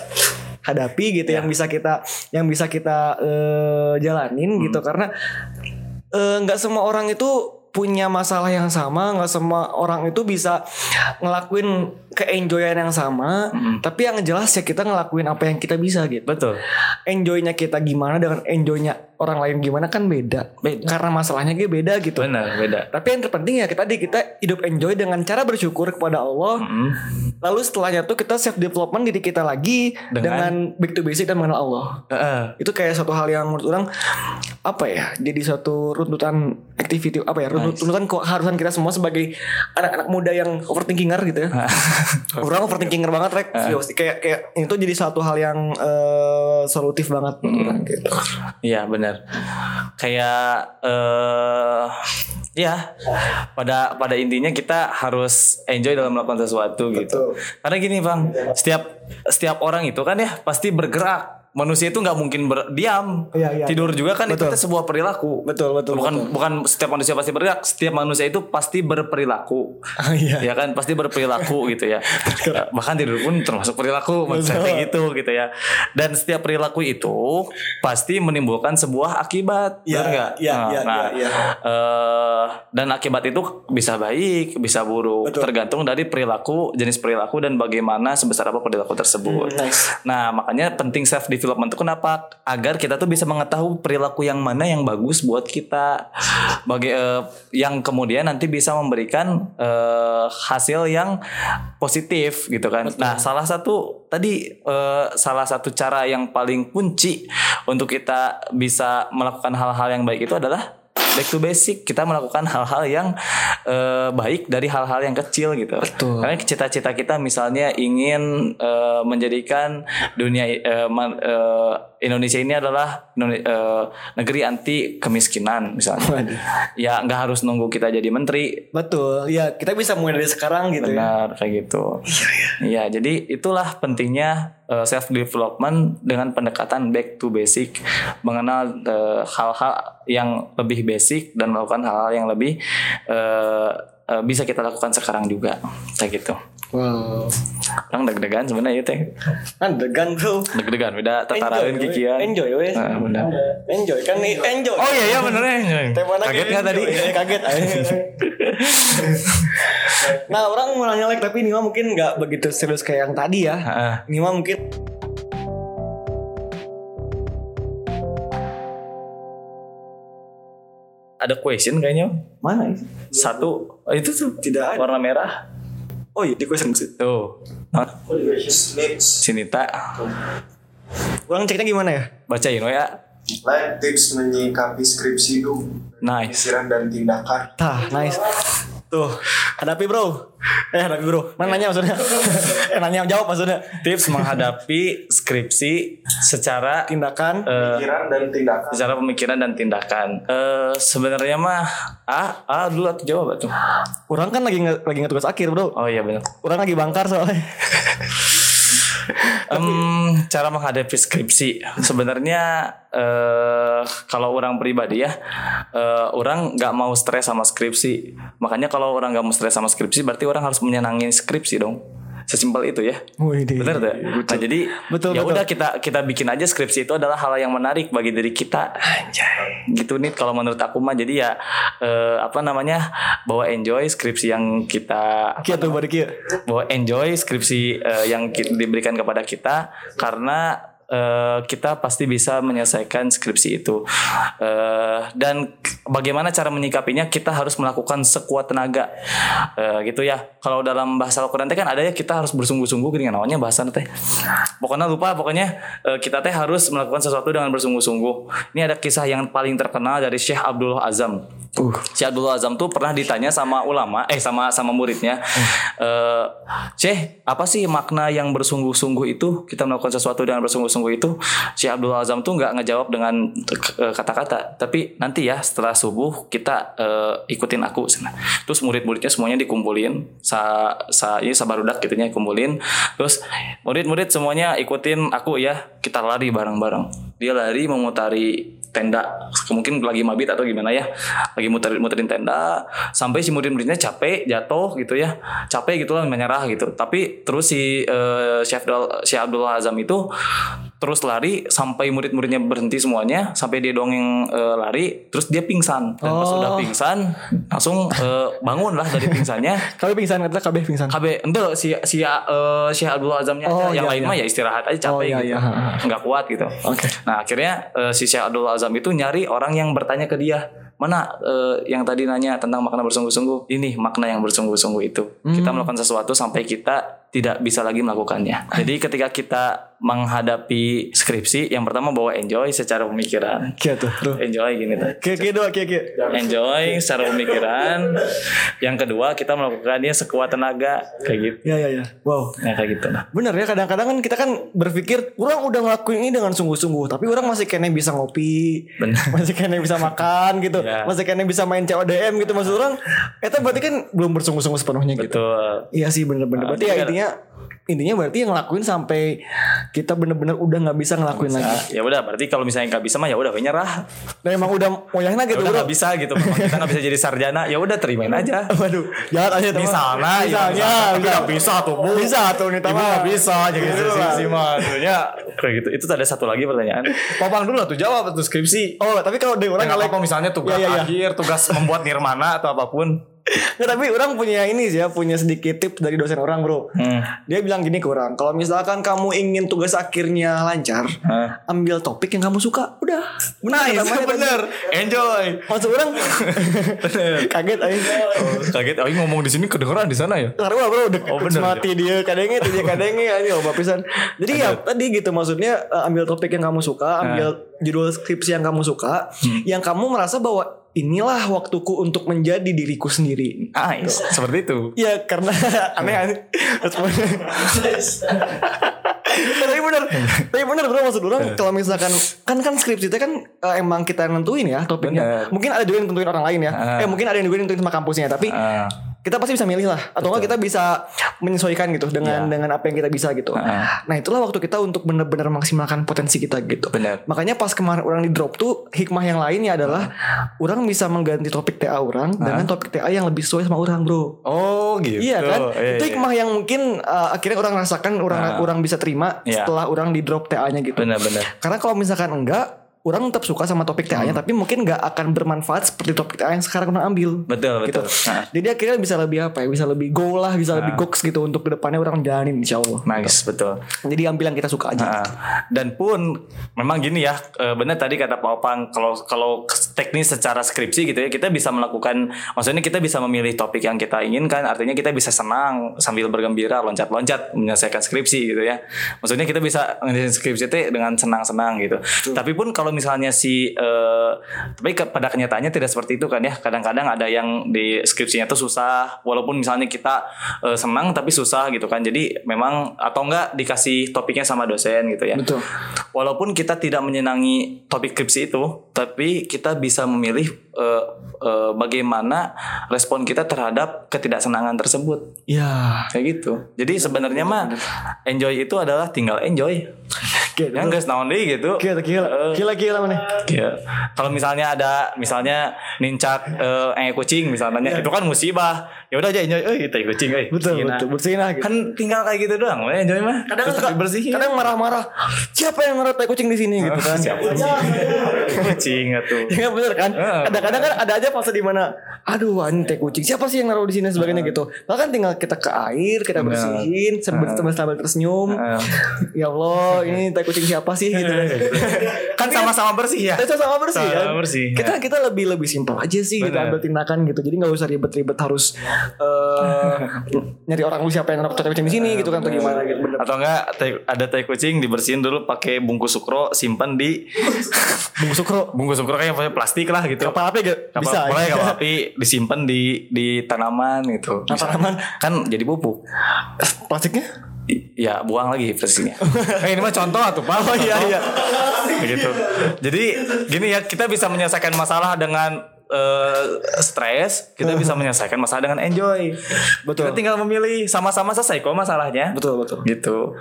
hadapi gitu Yang bisa kita Yang bisa kita eh, jalanin Hmm. gitu Karena nggak semua orang itu punya masalah yang sama nggak semua orang itu bisa ngelakuin keenjoyan yang sama Hmm. tapi yang jelas ya kita ngelakuin apa yang kita bisa gitu betul enjoynya kita gimana dengan enjoynya orang lain gimana kan beda. Beda. Karena masalahnya gue beda gitu. benar beda Tapi yang terpenting ya kita di kita hidup enjoy dengan cara bersyukur kepada Allah. Mm. Lalu setelahnya tuh kita self development diri kita lagi Dengan- dengan, back to basic dan mengenal Allah. Heeh. Itu kayak satu hal yang menurut orang apa ya? Jadi suatu runtutan activity apa ya? Nice. Runtutan keharusan kita semua sebagai anak-anak muda yang overthinkingar gitu ya. [LAUGHS] orang overthinkinger banget rek. Kayak kayak itu jadi satu hal yang eh, solutif banget orang gitu. Iya benar. Kayak eh Ya, pada pada intinya kita harus enjoy dalam melakukan sesuatu gitu. Karena gini bang, setiap setiap orang itu kan ya pasti bergerak. Manusia itu nggak mungkin berdiam. Iya, iya. Tidur juga kan Betul. itu sebuah perilaku. Betul, betul, Bukan bukan setiap manusia pasti bergerak. Setiap manusia itu pasti berperilaku. Ah, iya. Ya kan pasti berperilaku gitu ya. [LAUGHS] Bahkan tidur pun termasuk perilaku maksudnya gitu gitu ya. Dan setiap perilaku itu pasti menimbulkan sebuah akibat. Iya, benar nggak? iya, Nah, iya, nah, iya, iya. eh, dan akibat itu bisa baik, bisa buruk, Betul. tergantung dari perilaku, jenis perilaku dan bagaimana sebesar apa perilaku tersebut. Hmm, nice. Nah, makanya penting self development itu kenapa? Agar kita tuh bisa mengetahui perilaku yang mana yang bagus buat kita, bagi eh, yang kemudian nanti bisa memberikan eh, hasil yang positif gitu kan. Nah, salah satu tadi eh, salah satu cara yang paling kunci untuk kita bisa melakukan hal-hal yang baik itu adalah back to basic kita melakukan hal-hal yang eh, baik dari hal-hal yang kecil gitu Betul. karena cita-cita kita misalnya ingin eh, menjadikan dunia ma- eh, Indonesia ini adalah eh, negeri anti kemiskinan misalnya Waduh. ya nggak harus nunggu kita jadi menteri Betul. Ya, kita bisa mulai dari sekarang gitu ya. benar kayak gitu Iya, jadi itulah pentingnya self development dengan pendekatan back to basic, mengenal eh, hal-hal yang lebih basic dan melakukan hal-hal yang lebih eh, eh, bisa kita lakukan sekarang juga, kayak gitu. Wow. Orang deg-degan sebenarnya ya teh, Kan degan bro. deg-degan udah tatarain Enjoy, kikian. Enjoy wes. Nah, benar. Enjoy kan nih enjoy. Oh iya iya bener ya. Temanya Kaget nggak tadi? enjoy. Eh, kaget. [LAUGHS] nah orang mau nanya like tapi ini mah mungkin nggak begitu serius kayak yang tadi ya. Heeh. Ini mah mungkin Ada question kayaknya. mana itu? Satu, oh, itu tuh Tidak warna merah. Oh iya di question sih. Tuh. Nah, Sinita Orang ceknya gimana ya? bacain we ya. Like tips menyikapi skripsi dulu, Nice. pikiran dan tindakan. Tah, nice. Tuh, hadapi bro. Eh, hadapi bro. Mana nanya maksudnya? [LAUGHS] eh, nanya jawab maksudnya. Tips menghadapi skripsi secara Tindakan. eh, Pikiran dan tindakan. secara pemikiran dan tindakan. Eh sebenarnya mah ah ah dulu atau jawab tuh. Orang kan lagi nge- lagi ngetugas akhir bro. Oh iya benar. Orang lagi bangkar soalnya. [LAUGHS] [LAUGHS] Em, cara menghadapi skripsi. Sebenarnya eh kalau orang pribadi ya eh, orang nggak mau stres sama skripsi. Makanya kalau orang nggak mau stres sama skripsi berarti orang harus menyenangin skripsi dong sesimpel itu ya. Wih, benar tuh nah jadi Betul, ya betul. udah kita kita bikin aja skripsi itu adalah hal yang menarik bagi diri kita. Gitu nih kalau menurut aku mah jadi ya eh, apa namanya bawa enjoy skripsi yang kita Kia tuh bahwa enjoy skripsi eh, yang ki- diberikan kepada kita karena eh, kita pasti bisa menyelesaikan skripsi itu. Eh, dan bagaimana cara menyikapinya? Kita harus melakukan sekuat tenaga. Eh, gitu ya. Kalau dalam bahasa Al-Quran kan ada ya kita harus bersungguh-sungguh gini namanya bahasa teh. Pokoknya lupa pokoknya eh, kita teh harus melakukan sesuatu dengan bersungguh-sungguh. Ini ada kisah yang paling terkenal dari Syekh Abdullah Azam Uh. Syekh Abdullah Azam tuh pernah ditanya sama ulama, eh sama sama muridnya, eh Syekh apa sih makna yang bersungguh-sungguh itu? Kita melakukan sesuatu dengan bersungguh-sungguh itu. Syekh Abdullah Azam tuh nggak ngejawab dengan eh, kata-kata, tapi nanti ya setelah subuh kita eh, ikutin aku. sana. Terus murid-muridnya semuanya dikumpulin, sa, sa ini sabarudak gitunya kumpulin. Terus murid-murid semuanya ikutin aku ya, kita lari bareng-bareng. Dia lari memutari tenda mungkin lagi mabit atau gimana ya lagi muterin muterin tenda sampai si murid-muridnya capek jatuh gitu ya capek gitu lah menyerah gitu. Tapi terus si eh, Syekh Abdul Azam itu terus lari sampai murid-muridnya berhenti semuanya sampai dia doang yang eh, lari terus dia pingsan dan pas Oh. udah pingsan langsung eh, bangun lah dari pingsannya [LAUGHS] Kabe pingsan kata kabe pingsan. KB ente si si eh, Syekh Abdullah Azamnya aja Oh, yang iya, lain iya. mah ya istirahat aja capek Oh, iya, gitu iya. nggak kuat gitu Oke. nah akhirnya eh, si Syekh Abdullah Azam itu nyari orang yang bertanya ke dia mana eh, yang tadi nanya tentang makna bersungguh-sungguh ini makna yang bersungguh-sungguh itu kita Hmm. melakukan sesuatu sampai kita tidak bisa lagi melakukannya. [LAUGHS] Jadi ketika kita menghadapi skripsi, yang pertama bawa enjoy secara pemikiran. Gitu bro. Enjoy gini tuh. Kayak gitu kayak gitu. Enjoy secara pemikiran. Yang kedua kita melakukannya sekuat tenaga kayak gitu. Ya ya ya. Wow. Ya kayak gitu nah. Bener ya kadang-kadang kan kita kan berpikir orang udah ngelakuin ini dengan sungguh-sungguh tapi orang masih kayaknya bisa ngopi Bener. [LAUGHS] masih kayaknya bisa makan gitu Ya. masih kayaknya bisa main CODM gitu maksud orang itu berarti kan belum bersungguh-sungguh sepenuhnya gitu Betul. iya sih bener-bener Nah, berarti ya intinya intinya berarti yang ngelakuin sampai kita bener-bener udah nggak bisa ngelakuin lagi Nah, ya udah berarti kalau misalnya nggak bisa mah ya udah nyerah. dan emang udah moyahnya Ya gitu udah nggak bisa gitu. Memang kita nggak bisa jadi sarjana. Ya udah terimain aja. [LAUGHS] Waduh, jahat aja teman. Misalnya, ya, misalnya, nggak bisa tuh, Bu. Bisa tuh nih teman. nggak bisa jadi Gitu skripsi mah. Maksudnya kayak gitu. Itu ada satu lagi pertanyaan. Popang dulu lah tuh jawab tuh skripsi. Oh, tapi kalau dari orang kalau misalnya tugas Iya, iya, iya. akhir, tugas membuat nirmana atau apa pun. Nggak, [LAUGHS] tapi orang punya ini sih ya, punya sedikit tips dari dosen orang, Bro. Hmm. Dia bilang gini ke orang, kalau misalkan kamu ingin tugas akhirnya lancar, Hah. ambil topik yang kamu suka, udah. Benar, Nice, namanya [LAUGHS] tadi. bener. Enjoy. Maksud orang [LAUGHS] kaget aja. Kaget, Aing ngomong di sini kedengeran di sana ya. Karena bro udah Oh, bener, mati dia kadangnya dia kadangnya ini loh bapisan. Jadi ya tadi gitu maksudnya eh, ambil topik yang kamu suka, ambil judul skripsi yang kamu suka, yang kamu merasa bahwa inilah waktuku untuk menjadi diriku sendiri. Nice, seperti itu. Ya karena [LAUGHS] aneh aneh. [LAUGHS] tapi bener Tapi bener bro maksud orang Kalau misalkan Kan kan skripsi itu kan eh, Emang kita yang nentuin ya topiknya Bener. Mungkin ada juga yang nentuin orang lain ya Ah. Eh mungkin ada yang juga yang nentuin sama kampusnya Tapi Ah. Kita pasti bisa milih lah atau enggak kita bisa menyesuaikan gitu dengan Iya. dengan apa yang kita bisa gitu. Ah. Nah, itulah waktu kita untuk benar-benar maksimalkan potensi kita gitu. Benar. Makanya pas kemarin orang di drop tuh hikmah yang lainnya adalah orang bisa mengganti topik TA orang dengan topik TA yang lebih sesuai sama orang, Bro. Oh gitu. Iya kan? Iya, itu iya. hikmah yang mungkin uh, akhirnya orang rasakan orang Ah. orang bisa terima Iya. setelah orang di drop TA-nya gitu. Benar-benar. Karena kalau misalkan enggak orang tetap suka sama topik TA-nya tapi mungkin nggak akan bermanfaat seperti topik TA yang sekarang orang ambil. Betul gitu. betul. Nah, Jadi akhirnya bisa lebih apa ya? Bisa lebih goal lah, bisa lebih goks gitu untuk ke depannya orang jalanin insya Allah. nice betul. Jadi ambil yang kita suka aja. Nah, dan pun memang gini ya, eh, benar tadi kata Pak Opang kalau kalau teknis secara skripsi gitu ya, kita bisa melakukan maksudnya kita bisa memilih topik yang kita inginkan, artinya kita bisa senang sambil bergembira, loncat-loncat menyelesaikan skripsi gitu ya. Maksudnya kita bisa menyelesaikan skripsi itu dengan senang-senang gitu. Tapi pun kalau misalnya si eh, tapi ke- pada kenyataannya tidak seperti itu kan ya. Kadang-kadang ada yang di skripsinya tuh susah walaupun misalnya kita eh, senang tapi susah gitu kan. Jadi memang atau enggak dikasih topiknya sama dosen gitu ya. Betul. Walaupun kita tidak menyenangi topik skripsi itu, tapi kita bisa memilih eh, eh, bagaimana respon kita terhadap ketidaksenangan tersebut. Ya. Kayak gitu. Jadi sebenarnya mah enjoy itu adalah tinggal enjoy. [LAUGHS] Gitu. Ya guys, naon deui gitu. Gila gila. Gila gila mana? Iya. Kalau misalnya ada misalnya nincak eh eh, kucing misalnya itu kan musibah. Ya udah aja enjoy euy tai kucing euy. Betul Bersihin, betul nah. bersihin lah gitu. Kan tinggal kayak gitu doang, we enjoy mah. kadang suka bersihin. kadang marah-marah siapa yang naruh tai kucing di sini gitu kan Siapa sih? [LAUGHS] kucing atuh. [LAUGHS] Ya kan bener kan Ah, Kadang-kadang kan ada aja fase di mana Aduh ini teh kucing Siapa sih yang naruh di sini sebagainya gitu Bahkan tinggal kita ke air Kita bersihin Sambil sambil, sambil tersenyum Ah. [LAUGHS] Ya Allah ini teh kucing siapa sih gitu Kan sama-sama bersih ya. Kita sama bersih Sama kan bersih, Kita ya. kita lebih lebih simpel aja sih Kita Bener. ambil tindakan gitu Jadi gak usah ribet-ribet harus eh, Nyari orang lu siapa yang naruh teh kucing di sini gitu kan Atau gimana gitu bener Atau enggak tai- ada tai kucing dibersihin dulu pakai bungkus sukro simpan di [LAUGHS] Bungkus sukro bungkus sukro kayak plastik lah gitu. Kapal api gak? Kapal, Bisa boleh kapal api disimpan di di tanaman gitu. Nah, tanaman? kan jadi pupuk. Plastiknya? Ya buang lagi versinya. [LAUGHS] eh, ini mah contoh atuh Pak. Oh iya iya gitu. Jadi gini ya kita bisa menyelesaikan masalah dengan eh, stres, kita bisa [LAUGHS] menyelesaikan masalah dengan enjoy. Betul. Kita tinggal memilih sama-sama selesai kok masalahnya. Betul betul Gitu.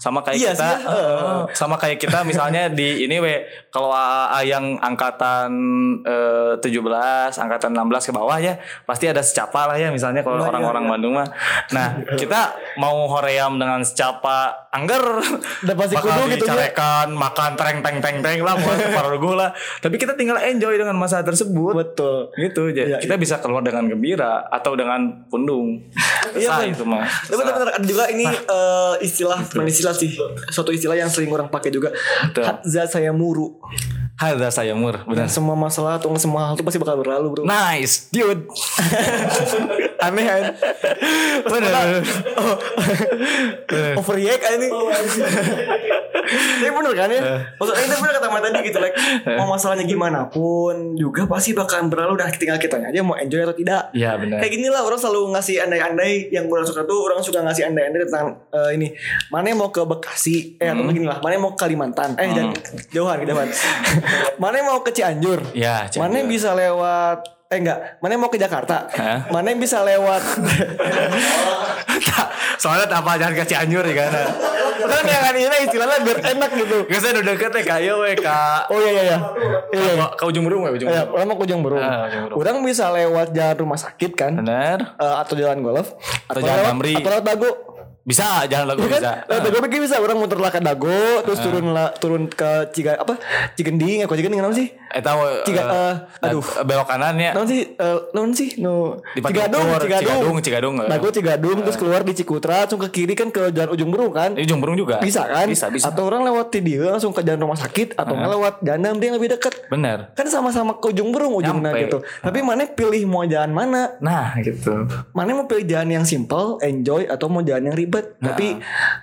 Sama kayak Iya kita sih, eh, sama kayak kita misalnya di ini we kalau AA yang angkatan eh, 17, angkatan 16 ke bawah ya, pasti ada secapa lah ya misalnya kalau Iya, orang-orang iya. Bandung mah. Nah, [LAUGHS] kita mau hoream dengan secapa angger Udah pasti kudu gitu ya. makan tereng teng teng teng lah buat [LAUGHS] lah. Tapi kita tinggal enjoy dengan masa tersebut. Betul Gitu, jadi Iya, kita bisa keluar dengan gembira atau dengan pundung. Iya, itu mah. Tapi benar-benar ada juga ini eh, istilah, bukan istilah sih, suatu istilah yang sering orang pakai juga. Betul. Hadza saya muru. Hadza saya mur, benar. Semua masalah atau semua hal itu pasti bakal berlalu, bro. Nice, dude. [LAUGHS] Aneh kan. Bener. Oh, overreact kan ini. [LAUGHS] Tapi bener kan ya. Maksudnya itu bener kata tadi gitu like mau masalahnya gimana pun juga pasti bakalan berlalu dah tinggal kitanya aja mau enjoy atau tidak. Iya benar. Kayak gini lah orang selalu ngasih andai-andai yang orang suka tuh orang suka ngasih andai-andai tentang eh, ini mana yang mau ke Bekasi eh atau begini lah mana yang mau ke Kalimantan eh jangan jauhan jauhan [LAUGHS] mana yang mau ke Cianjur Ya, mana yang bisa lewat eh enggak mana yang mau ke Jakarta Hah? mana yang bisa lewat [LAUGHS] Soalnya apa jangan ke Cianjur ya kan. kan yang ini istilahnya biar enak gitu Gak saya udah deket ya kayak we kak. oh iya iya iya iya, iya. Kau ujung burung ya ujung Ya, burung. orang mau ke Ujung Berung. Ah. Orang bisa lewat jalan rumah sakit kan, Bener. Eh, atau jalan golf, Atau jalan lewat, Tamri. atau lewat Dago. Bisa jalan lagu Iya kan? bisa. Lewat Dago pergi bisa. Orang muter lah ke Dago, terus turun lah, turun ke Ciga apa? Cigending, apa Cigending apa sih? Eh tahu. Ciga, eh, eh, aduh. belok kanan ya. Naon sih? Eh, naon sih? No. Di Cigadung, Cigadung. Cigadung, Cigadung. eh. Dago Cigadung terus keluar di Cikutra, langsung ke kiri kan ke jalan Ujung Berung kan? Di ujung burung juga. Bisa kan? Bisa bisa. Atau orang lewat di dia langsung ke jalan rumah sakit atau nggak lewat jalan yang lebih dekat. Bener. Kan sama-sama ke ujung burung ujungnya gitu. Tapi mana pilih mau jalan mana? Nah gitu. mana mau pilih jalan yang simple, enjoy atau mau jalan yang ribet, tapi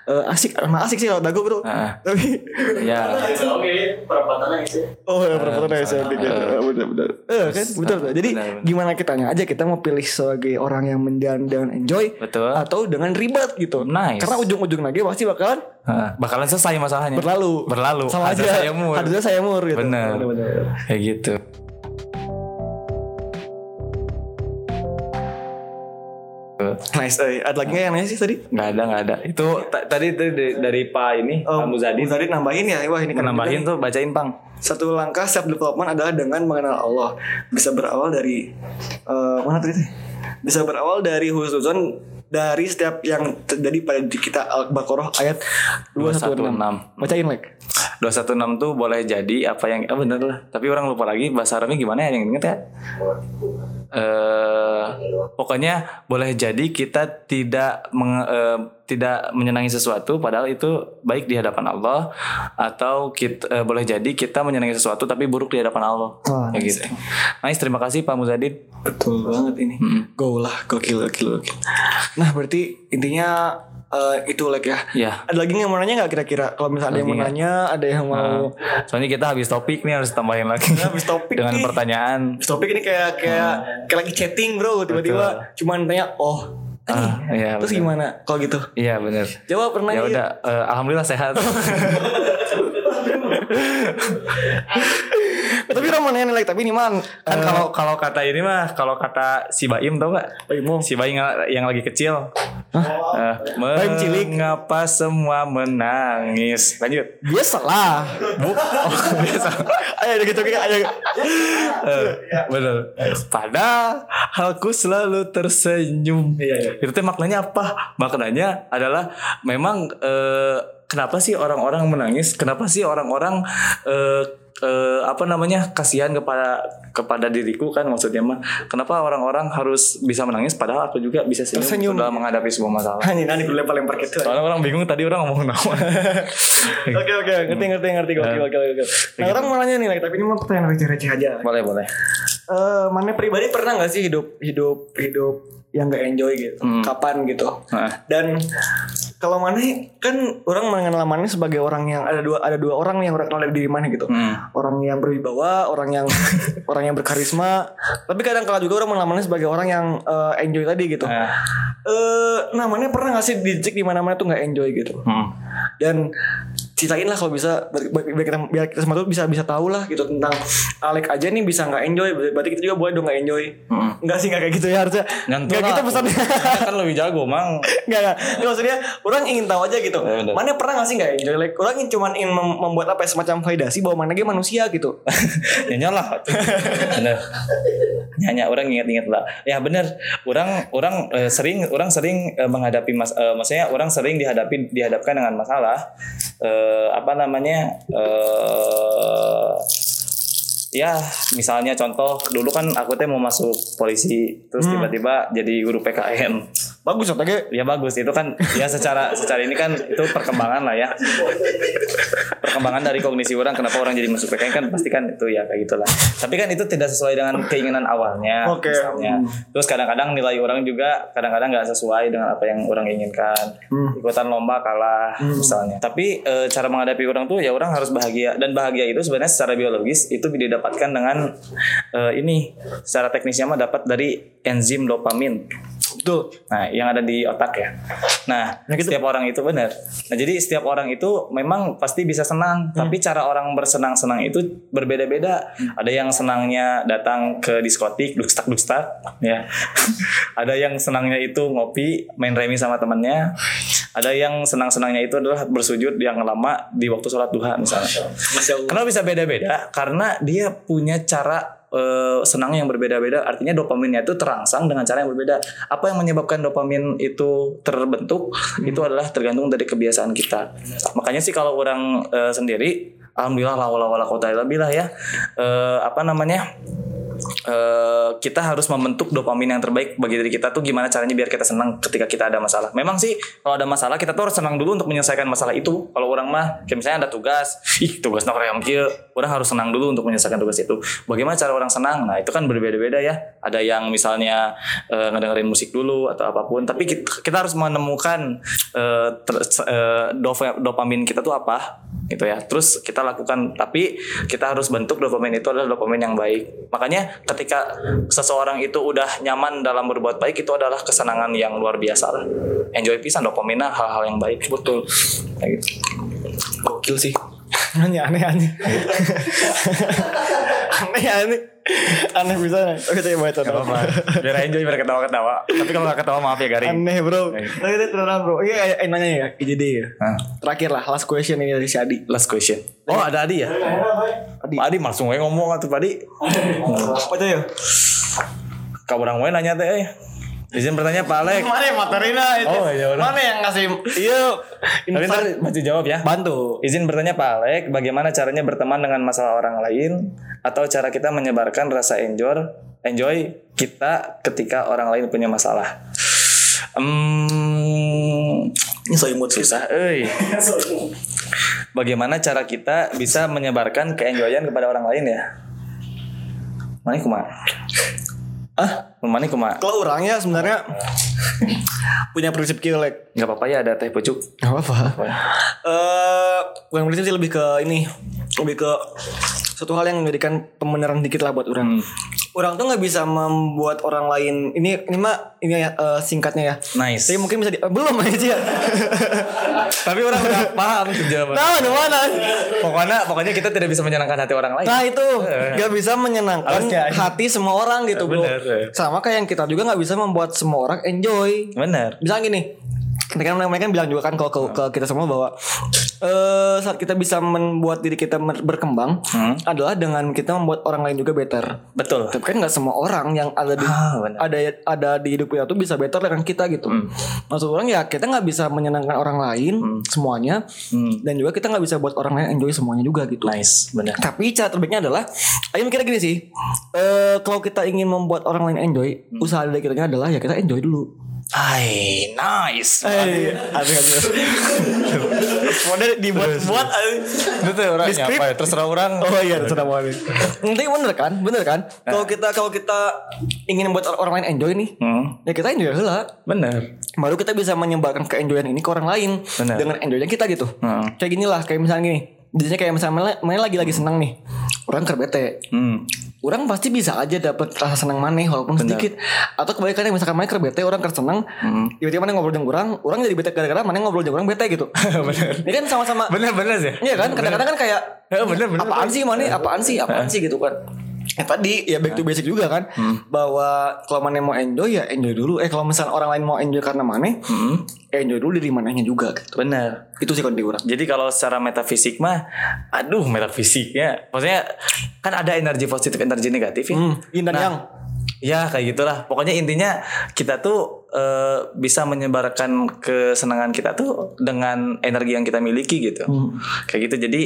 eh, asik, nah, asik sih kalau dago bro. Nah. Tapi Ya. oh ya ya saya pikir benar benar. Eh kan betul betul. Jadi Benar, benar. gimana kitanya aja kita mau pilih sebagai orang yang menjalan dengan enjoy Betul. atau dengan ribet gitu. Nice. Karena ujung-ujung lagi pasti bakalan Nah, bakalan selesai masalahnya. berlalu. Berlalu. Sama Ada aja. saya mur. Ada saya mur gitu. Bener. bener. Kayak gitu. Nice. Eh, ada lagi nggak yang nanya sih tadi? Nggak ada nggak ada. Itu ta- tadi dari, dari Pak ini Pak Muzadi Tadi nambahin ya. Wah ini juga nih. tuh bacain pang. Satu langkah self development adalah dengan mengenal Allah. Bisa berawal dari eh, mana tadi? Bisa berawal dari husnuzon dari setiap yang terjadi pada kita Al-Baqarah ayat 216. 216. Bacain like. 216 tuh boleh jadi apa yang ah bener lah. Tapi orang lupa lagi bahasa Arabnya gimana ya yang inget ya? Eh pokoknya boleh jadi kita tidak meng- eh, tidak menyenangi sesuatu padahal itu baik di hadapan Allah atau kita eh, boleh jadi kita menyenangi sesuatu tapi buruk di hadapan Allah. Wah, Kayak gitu. Nice, terima kasih Pak Muzadid. Betul banget ini. Go lah, gokil, gokil, gokil. Nah berarti intinya eh, itu like ya. Ya. Ada lagi yang mau nanya nggak kira-kira? Kalau misalnya ada yang mau nanya, ada yang mau Soalnya kita habis topik nih harus tambahin lagi. habis topik dengan nih. pertanyaan. topik ini kayak kayak kayak lagi chatting bro tiba-tiba cuman tanya oh Ah, iya, terus bener. gimana kalau gitu Iya bener. jawab pernah Ya udah, eh, alhamdulillah sehat. [LAUGHS] [LAUGHS] orang mau like tapi ini man kan kalau kalau kata ini mah kalau kata si Baim tau gak? Baim. Si Baim yang, yang lagi kecil. Eh, Baim cilik. Mengapa semua menangis? Lanjut. biasa lah Bu. [LAUGHS] Oh, biasa. ayo gitu kayak ayo Eh, bener. Padahal aku selalu tersenyum. Iya, iya. Itu maknanya apa? Maknanya adalah memang eh, kenapa sih orang-orang menangis? Kenapa sih orang-orang eh, eh, apa namanya kasihan kepada kepada diriku kan maksudnya mah kenapa orang-orang harus bisa menangis padahal aku juga bisa senyum, Tersenyum. dalam menghadapi sebuah masalah ini nanti gue lempar-lempar gitu soalnya orang bingung tadi orang ngomong nama [LAUGHS] Oke oke ngerti ngerti ngerti oke oke oke. Nah orang mau nanya nih like tapi ini mau pertanyaan receh-receh aja. boleh boleh Eh mana pribadi pernah nggak sih hidup hidup hidup yang gak enjoy gitu? Hmm. Kapan gitu? Nah, Dan kalau mana kan orang mengenal mana sebagai orang yang ada dua ada dua orang yang orang kenal dari diri mana gitu. hmm. Orang yang berwibawa, orang yang [LAUGHS] orang yang berkarisma. Tapi kadang kala juga orang mengenal mana sebagai orang yang eh, enjoy tadi gitu. Nah, Eh namanya pernah nggak sih di mana-mana tuh nggak enjoy gitu. hmm. Dan ceritain lah kalau bisa biar, kita biar kita semua tuh bisa bisa tahu lah gitu tentang Alek aja nih bisa nggak enjoy. Berarti kita juga boleh dong nggak enjoy. Hmm. Enggak sih nggak kayak gitu ya harusnya. Nggak gitu pesannya. Kan lebih jago mang. [LAUGHS] Enggak. Ini maksudnya orang ingin tahu aja gitu. Ya, mana pernah gak sih gak enjoy? Like, orang ingin cuman ingin mem- membuat apa ya, semacam validasi bahwa mana dia manusia gitu. [LAUGHS] nyanyi lah. Bener. Nyanyi orang inget-inget lah. Ya bener. Orang orang eh, sering orang sering eh, menghadapi mas eh, maksudnya orang sering dihadapi dihadapkan dengan masalah eh, apa namanya eh ya misalnya contoh dulu kan aku teh mau masuk polisi terus tiba-tiba jadi guru PKN Bagus OTG. ya bagus. Itu kan ya secara secara ini kan itu perkembangan lah ya. Perkembangan dari kognisi orang kenapa orang jadi masuk PKN kan pasti kan itu ya kayak gitulah. Tapi kan itu tidak sesuai dengan keinginan awalnya Oke. misalnya. Terus kadang-kadang nilai orang juga kadang-kadang nggak sesuai dengan apa yang orang inginkan. Ikutan lomba kalah misalnya. Tapi e, cara menghadapi orang tuh ya orang harus bahagia. Dan bahagia itu sebenarnya secara biologis itu didapatkan dengan e, ini. Secara teknisnya mah dapat dari enzim dopamin Betul. Nah, yang ada di otak ya. Nah, setiap orang itu benar. Nah, jadi setiap orang itu memang pasti bisa senang, tapi cara orang bersenang-senang itu berbeda-beda. Ada yang senangnya datang ke diskotik, dukstak dukstak, ya. [LAUGHS] ada yang senangnya itu ngopi, main remi sama temannya. Ada yang senang-senangnya itu adalah bersujud yang lama di waktu sholat duha misalnya. Kenapa bisa beda-beda? Karena dia punya cara eh, senang yang berbeda-beda. Artinya dopaminnya itu terangsang dengan cara yang berbeda. Apa yang menyebabkan dopamin itu terbentuk? Itu adalah tergantung dari kebiasaan kita. Makanya sih kalau orang eh, sendiri, alhamdulillah la wala illa billah ya. Eh, apa namanya? eh, kita harus membentuk dopamin yang terbaik bagi diri kita tuh gimana caranya biar kita senang ketika kita ada masalah. Memang sih kalau ada masalah kita tuh harus senang dulu untuk menyelesaikan masalah itu. Kalau orang mah kayak misalnya ada tugas, ih tugas nak yang kieu, orang harus senang dulu untuk menyelesaikan tugas itu. Bagaimana cara orang senang? Nah, itu kan berbeda-beda ya. Ada yang misalnya eh, ngedengerin musik dulu atau apa pun, tapi kita, kita harus menemukan eh, ter- eh, dop- dopamin kita tuh apa gitu ya. Terus kita lakukan tapi kita harus bentuk dopamin itu adalah dopamin yang baik. Makanya ketika seseorang itu udah nyaman dalam berbuat baik itu adalah kesenangan yang luar biasa lah. Enjoy pisan dopaminnya hal-hal yang baik. Betul. Kayak gitu. Gokil sih. Aneh aneh aneh. [LAUGHS] aneh aneh. Aneh bisa nih. Oke, coba baca dong. Biar enjoy biar ketawa-ketawa. Tapi kalau nggak ketawa maaf ya Garing. Aneh bro. Tapi itu terang bro. Iya, eh, nanya ya. IJD ya. Terakhir lah, last question ini dari si Adi. Last question. Oh ada Adi ya? Adi. Pak Adi langsung aja ngomong Pak Adi. Apa tuh ya? Kau orang nanya teh. Eh. Izin bertanya Pak Alek. [LAUGHS] Mana yang materina itu? Oh, iya, udah. Mana yang ngasih? Iya. [LAUGHS] Tapi ntar maju jawab ya. Bantu. Izin bertanya Pak Alek, bagaimana caranya berteman dengan masalah orang lain atau cara kita menyebarkan rasa enjoy enjoy kita ketika orang lain punya masalah? Hmm, Ini so imut susah, euy. [LAUGHS] Bagaimana cara kita bisa menyebarkan keenjoyan kepada orang lain ya? Mana kumaha? Ah, mana kumaha? Kalau orangnya sebenarnya punya prinsip kieu like. Gak apa-apa ya ada teh pucuk. Gak apa-apa. Eh, bukan prinsip sih lebih ke ini, lebih ke satu hal yang menjadikan pembenaran dikit lah buat orang. Orang tuh nggak bisa membuat orang lain ini ini mah ini ya eh, singkatnya ya. Nice. Tapi mungkin bisa di, eh, belum [LAUGHS] aja. Tapi orang udah paham jawaban. nah, mana? Pokoknya pokoknya kita tidak bisa menyenangkan hati orang lain. Nah itu nggak bisa menyenangkan Harusnya. hati semua orang gitu bro. Bener, ya. Sama kayak yang kita juga nggak bisa membuat semua orang enjoy. Benar. Misalnya gini, mereka mereka kan bilang juga kan kalau ke, ke kita semua bahwa eh saat kita bisa membuat diri kita berkembang Hmm. adalah dengan kita membuat orang lain juga better. Betul. Tapi kan nggak semua orang yang ada di Ah, ada ada di hidup kita tuh bisa better dengan kita gitu. Hmm. Maksud orang ya kita nggak bisa menyenangkan orang lain semuanya Hmm. dan juga kita nggak bisa buat orang lain enjoy semuanya juga gitu. Nice, benar. Tapi cara terbaiknya adalah Ayo mikirnya gini sih eh Kalau kita ingin membuat orang lain enjoy Hmm. Usaha dari kita adalah Ya kita enjoy dulu Hai, nice. Eh, Model dibuat-buat Itu orangnya Di skrip. apa ya? Terserah orang. Oh iya sudah mau Nanti bener kan Bener kan Eh. Kalau kita kalau kita Ingin membuat orang lain enjoy nih Hmm, Ya kita enjoy lah benar. Baru kita bisa menyebarkan keenjoyan ini ke orang lain Benar. Dengan enjoynya kita gitu Hmm. Kayak gini lah Kayak misalnya gini Biasanya kayak misalnya Mana lagi-lagi senang nih Orang kerbete Hmm. Orang pasti bisa aja dapat rasa senang maneh walaupun sedikit. Atau kebalikannya misalkan maneh bete orang senang Hmm. tiba-tiba maneh ngobrol dengan orang orang jadi bete gara-gara maneh ngobrol dengan orang bete gitu. [LAUGHS] Benar. ini kan sama-sama Benar benar sih. iya kan? Kadang-kadang kan kayak Ya, bener, bener, apaan sih maneh? Apaan sih? Apaan sih? gitu kan [LAUGHS] Eh tadi ya back to basic juga kan bahwa kalau maneh mau enjoy ya enjoy dulu eh kalau misalnya orang lain mau enjoy karena maneh Hmm. enjoy dulu diri manehnya juga gitu Benar. itu sih di orang Jadi kalau secara metafisik mah, aduh metafisiknya, maksudnya kan ada energi positif, energi negatif ya. hmm, yin dan Nah, yang Ya kayak gitulah. Pokoknya intinya kita tuh eh, bisa menyebarkan kesenangan kita tuh dengan energi yang kita miliki gitu. Kayak gitu. Jadi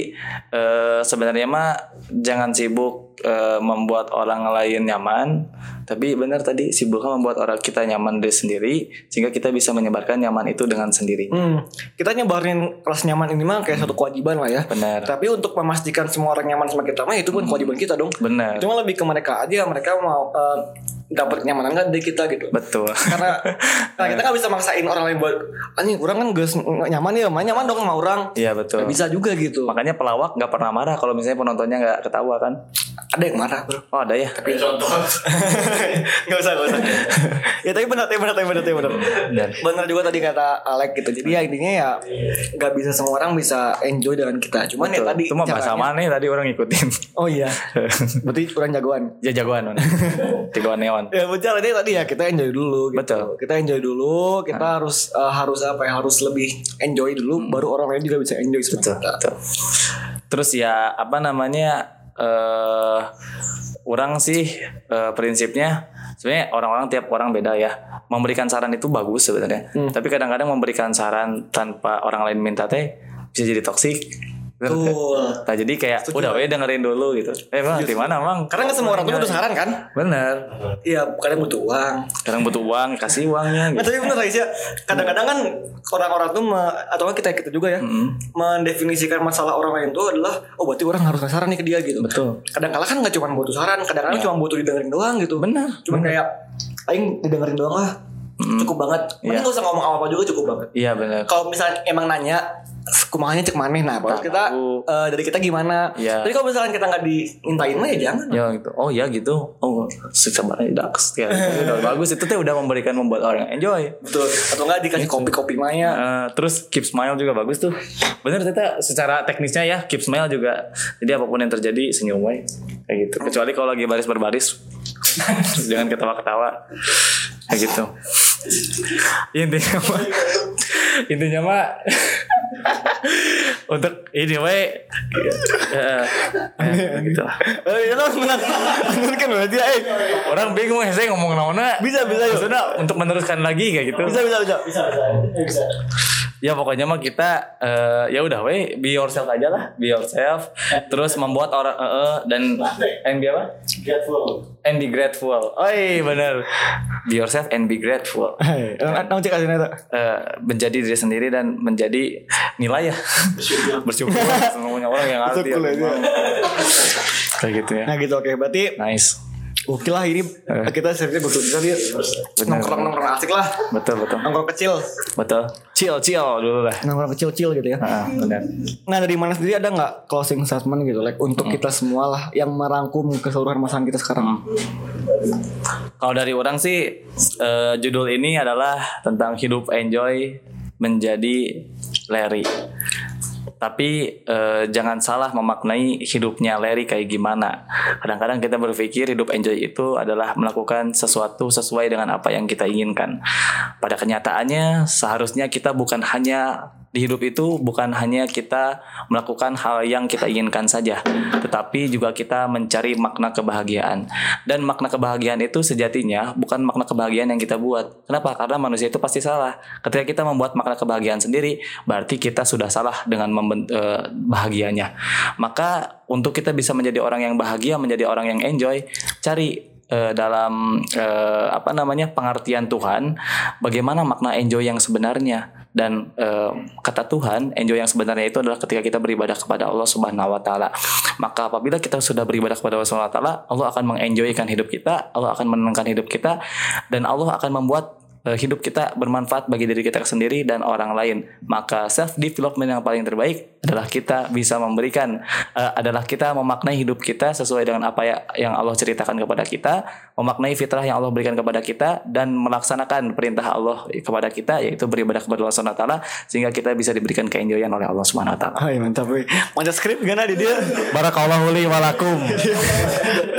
eh, sebenarnya mah jangan sibuk eh, membuat orang lain nyaman, tapi benar tadi si Bulka membuat orang kita nyaman diri sendiri sehingga kita bisa menyebarkan nyaman itu dengan sendiri. Hmm, kita nyebarin rasa nyaman ini mah kayak satu kewajiban lah ya. Benar. Tapi untuk memastikan semua orang nyaman sama kita mah itu pun kewajiban kita dong. Benar. Cuma lebih ke mereka aja, mereka mau eh, dapat kenyamanan nggak dari kita gitu. Betul. Karena [LAUGHS] nah, kita nggak bisa maksain orang lain buat anjing orang kan gak nyaman ya, main nyaman dong sama orang. Iya betul. Nggak bisa juga gitu. Makanya pelawak nggak pernah marah kalau misalnya penontonnya nggak ketawa kan? Ada yang marah bro. Oh ada ya. [LAUGHS] Gak usah, gak usah. ya tapi benar, tapi benar, tapi benar, tapi benar. Dan Benar juga tadi kata Alek gitu. Jadi ya intinya ya nggak bisa semua orang bisa enjoy dengan kita. Cuman ya tadi itu mah bahasa caranya- mana tadi orang ngikutin. Oh iya. [LAUGHS] Berarti kurang jagoan. ya jagoan. Jagoan neon. Ya betul ini tadi ya kita enjoy dulu gitu. Betul. Kita enjoy dulu, kita harus eh, harus apa ya? Harus lebih enjoy dulu baru orang lain juga bisa enjoy sama kita. Betul. Terus ya apa namanya eh orang sih eh, prinsipnya sebenarnya orang-orang tiap orang beda ya. Memberikan saran itu bagus sebenarnya. Tapi kadang-kadang memberikan saran tanpa orang lain minta teh bisa jadi toksik. Betul. Nah jadi kayak udah we dengerin dulu gitu. Eh bang di mana bang? Karena nggak semua orang tuh butuh saran kan? Bener. Iya, kadang butuh uang. Kadang butuh uang kasih uangnya Nah, gitu. tapi bener guys ya. Kadang-kadang kan orang-orang tuh me- atau kita kita juga ya mendefinisikan masalah orang lain tuh adalah oh berarti orang harus ngasih saran nih ke dia gitu. Betul. Kadang-kala kan nggak cuma butuh saran, kadang-kadang cuma butuh didengerin doang gitu. Bener. Cuma kayak aing didengerin doang lah. Cukup banget. Mending nggak usah ngomong apa-apa juga cukup banget. Iya bener. Kalau misalnya emang nanya kumahnya cek maneh nah baru kita eh, dari kita gimana. Iya. Tapi kalau misalnya kita nggak dimintain mah ya jangan. Ya gitu. Oh ya gitu. Oh sebenarnya dax ya. [LAUGHS] Udah bagus itu teh udah memberikan membuat orang enjoy. Betul. Atau nggak dikasih kopi-kopi maya. Eh, terus keep smile juga bagus tuh. Bener ternyata secara teknisnya ya keep smile juga. Jadi apa pun yang terjadi senyum we. Kayak gitu. Kecuali kalau lagi baris berbaris. [LAUGHS] Jangan ketawa-ketawa. Kayak gitu. [LAUGHS] Intinya mah intinya mah [LAUGHS] untuk ini we eh, eh, gitu lah. Eh, ya lah, benar. Benar kan berarti eh. Orang bingung ya saya ngomong naona. Bisa, bisa. Maksudnya untuk meneruskan lagi kayak gitu. Bisa bisa bisa. Bisa bisa. Ya pokoknya mah kita eh, ya udah we be yourself aja lah, be yourself. Terus membuat orang eh, eh, dan and be apa? And be grateful. Oh iya bener. Be yourself and be grateful. [LAUGHS] Nang cek aslinya tuh. Eh, menjadi diri sendiri dan menjadi nilai ya. Bersyukur [LAUGHS] semuanya orang yang arti. Ya. Kayak gitu ya. Nah gitu oke berarti Nice. Oke lah ini kita seriusnya betul kita dia nongkrong nongkrong asik lah Betul betul. nongkrong kecil Betul. Chill chill dulu lah. nongkrong kecil kecil gitu ya. Ah, benar. Nah dari mana sendiri ada nggak closing statement gitu like untuk kita semua lah yang merangkum keseluruhan masalah kita sekarang. Kalau dari orang sih eh, judul ini adalah tentang hidup enjoy menjadi Larry. Tapi eh, jangan salah memaknai hidupnya Larry kayak gimana. Kadang-kadang kita berpikir hidup enjoy itu adalah melakukan sesuatu sesuai dengan apa yang kita inginkan. Pada kenyataannya seharusnya kita bukan hanya di hidup itu bukan hanya kita melakukan hal yang kita inginkan saja, tetapi juga kita mencari makna kebahagiaan. Dan makna kebahagiaan itu sejatinya bukan makna kebahagiaan yang kita buat. Kenapa? Karena manusia itu pasti salah. Ketika kita membuat makna kebahagiaan sendiri, berarti kita sudah salah dengan memben- eh, bahagianya. Maka untuk kita bisa menjadi orang yang bahagia, menjadi orang yang enjoy, cari eh, dalam eh, apa namanya pengertian Tuhan bagaimana makna enjoy yang sebenarnya dan eh, kata Tuhan enjoy yang sebenarnya itu adalah ketika kita beribadah kepada Allah Subhanahu wa taala. Maka apabila kita sudah beribadah kepada Allah Subhanahu wa taala, Allah akan mengenjoykan hidup kita, Allah akan menenangkan hidup kita dan Allah akan membuat hidup kita bermanfaat bagi diri kita sendiri dan orang lain. Maka self development yang paling terbaik adalah kita bisa memberikan eh, adalah kita memaknai hidup kita sesuai dengan apa ya, yang Allah ceritakan kepada kita, memaknai fitrah yang Allah berikan kepada kita dan melaksanakan perintah Allah kepada kita yaitu beribadah kepada Allah Subhanahu wa taala sehingga kita bisa diberikan keenjoyan oleh Allah Subhanahu wa taala. Hai mantap. Macam skrip gana di dia. Barakallahu li walakum.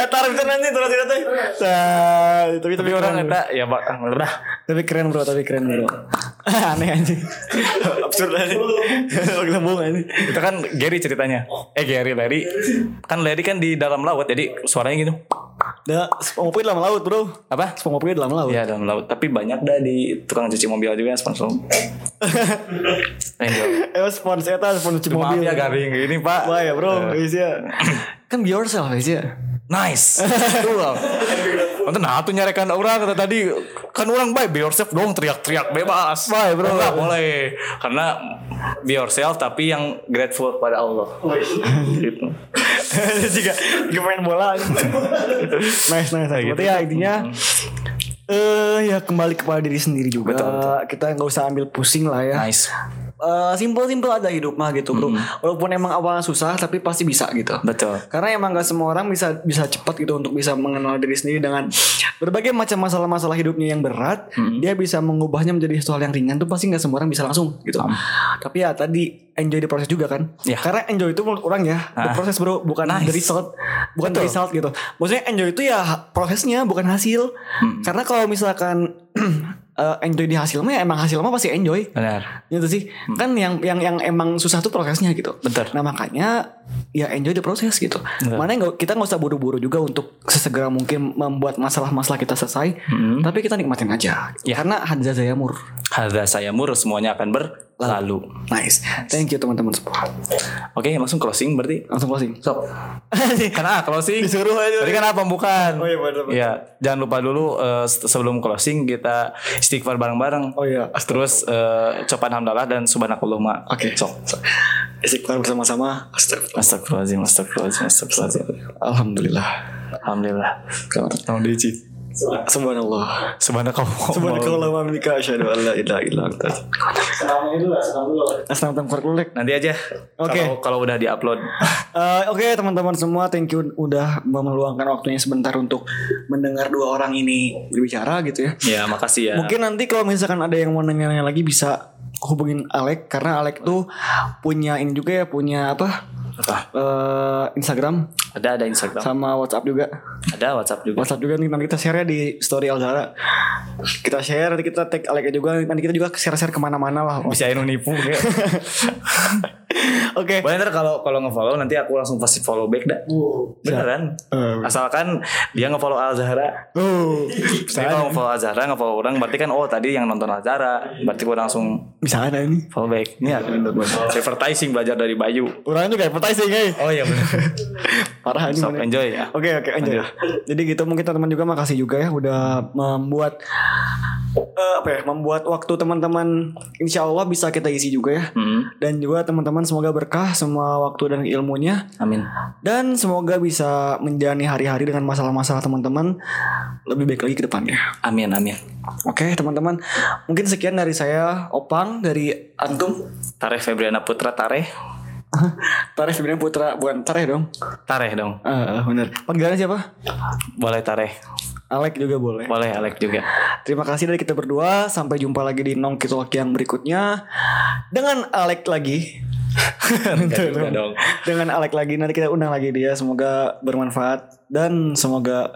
Datar bisa nanti terus terus. Nah, tapi tapi orang eta ya Pak, udah. Tapi keren bro, tapi keren bro. [LAUGHS] Aneh anjing. Absurd. Kita bohong anjing. Itu kan Gary ceritanya. Eh Gary Larry. Kan Larry kan di dalam laut jadi suaranya gitu. Dah, SpongeBob di dalam laut bro. Apa? SpongeBob di dalam laut. Iya dalam laut. Tapi banyak dah di tukang cuci mobil juga sponsor. Enjoy. [LAUGHS] Eh spons eta spons cuci Maaf mobil. ya garing ini Pak. Wah ya bro, guys ya. [CLEARS THROAT] Kan be yourself ya. Nice. [LAUGHS] Itu Nanti nah tuh nyarekan orang kata tadi kan orang baik be yourself dong teriak-teriak bebas. Baik, bro. Enggak boleh. Karena be yourself tapi yang grateful pada Allah. gitu. [LAUGHS] juga main bola nice nice, nice. Berarti ya intinya eh ya kembali kepada diri sendiri juga Betul, betul. kita nggak usah ambil pusing lah ya Nice. Eh, simple-simple aja hidup mah gitu bro walaupun emang awalnya susah tapi pasti bisa gitu Betul. karena emang gak semua orang bisa bisa cepat gitu untuk bisa mengenal diri sendiri dengan berbagai macam masalah-masalah hidupnya yang berat dia bisa mengubahnya menjadi sesuatu hal yang ringan tuh pasti nggak semua orang bisa langsung gitu tapi ya tadi enjoy the proses juga kan Ya. karena enjoy itu menurut orang ya the Ah. proses bro bukan Nice. the result bukan the Betul. result gitu maksudnya enjoy itu ya prosesnya bukan hasil Hmm. karena kalau misalkan [CLEARS THROAT] eh, enjoy di hasil mah ya emang hasil mah pasti enjoy. Benar. gitu sih. Kan yang yang yang emang susah tuh prosesnya gitu. Betul. nah makanya ya enjoy the proses gitu. Mana nggak kita nggak usah buru-buru juga untuk sesegera mungkin membuat masalah-masalah kita selesai. Hmm. tapi kita nikmatin aja. Ya. karena hadza zayamur. Hadza saya mur semuanya akan berlalu. nice thank you teman-teman semua Oke, langsung closing berarti. langsung closing Sok. [LAUGHS] Karena closing Disuruh aja. Tadi kan apa bukan? Oh iya, bener. Iya, jangan lupa dulu se- sebelum closing kita istighfar bareng-bareng. oh iya Terus eh, copan hamdalah dan subhanakallahumma. Oke. Sok. istighfar bersama-sama Astagfirullah. Astagfirullahaladzim, astagfirullahaladzim, astagfirullahaladzim. alhamdulillah Alhamdulillah. Tolong diici. Subhanallah Subhanakallah. subhanakallah wa bihamdika asyhadu an la ilaha illa anta Assalamualaikum Nanti aja. Oke. Kalau kalau udah diupload. [LAUGHS] Eh, Oke teman-teman semua thank you udah meluangkan waktunya sebentar untuk mendengar dua orang ini berbicara gitu ya. Ya, makasih ya. Mungkin nanti kalau misalkan ada yang mau nanya-nanya lagi bisa hubungin Alek karena Alek tuh punya ini juga ya punya apa apa? eh, Instagram Ada ada Instagram. sama WhatsApp juga. Ada WhatsApp juga. WhatsApp juga nih nanti kita share ya di story Alzara. Kita share nanti kita tag Alek juga nanti kita juga share-share ke mana-mana lah. Bisa inu nipu kayak. [LAUGHS] [LAUGHS] Oke. Boleh ntar kalau kalau nge-follow nanti aku langsung pasti follow back dah. Beneran. Eh. Asalkan dia nge-follow Al Zahra. Oh, Jadi kalau nge-follow Al Zahra, nge-follow orang berarti kan oh tadi yang nonton Al Zahra. Berarti gue langsung bisa ada ini. follow back. Ini ada advertising belajar dari Bayu. Orangnya juga advertising eh. Oh iya benar. [LAUGHS] Parah ini. Enjoy ya. Oke oke lanjut. Jadi gitu mungkin teman-teman juga makasih juga ya udah membuat eh, apa ya membuat waktu teman-teman insya Allah bisa kita isi juga ya. Hmm. Dan juga teman-teman semoga berkah semua waktu dan ilmunya Amin. dan semoga bisa menjalani hari-hari dengan masalah-masalah teman-teman lebih baik lagi ke depannya. Amin amin. Oke teman-teman mungkin sekian dari saya Opang dari Antum. Tareh Febriana Putra Tareh. [LAUGHS] Tareh sebenarnya Putra bukan Tareh dong. Tareh dong. Ah bener. Panggilannya siapa? Boleh Tareh. Alek juga boleh. Boleh Alek juga. Terima kasih dari kita berdua. Sampai jumpa lagi di Nong Talk yang berikutnya dengan Alek lagi. [LAUGHS] Dengan Alek lagi nanti kita undang lagi dia. Semoga bermanfaat dan semoga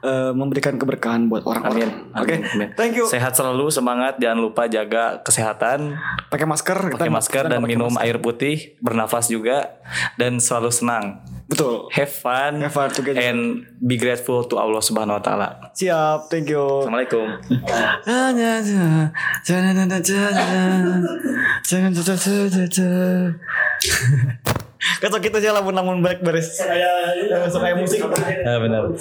eh, memberikan keberkahan buat orang-orang. Amin. Oke. Amin. thank you. Sehat selalu, semangat, jangan lupa jaga kesehatan, Pakai masker. pakai masker dan minum masker. air putih, bernafas juga dan selalu senang. Betul. Have fun, Have fun together. and be grateful to Allah Subhanahu wa taala. Siap, thank you. Assalamualaikum. [LAUGHS] Kacau kita sih lamun lamun baik beres. Kayak kayak musik. Ah, benar.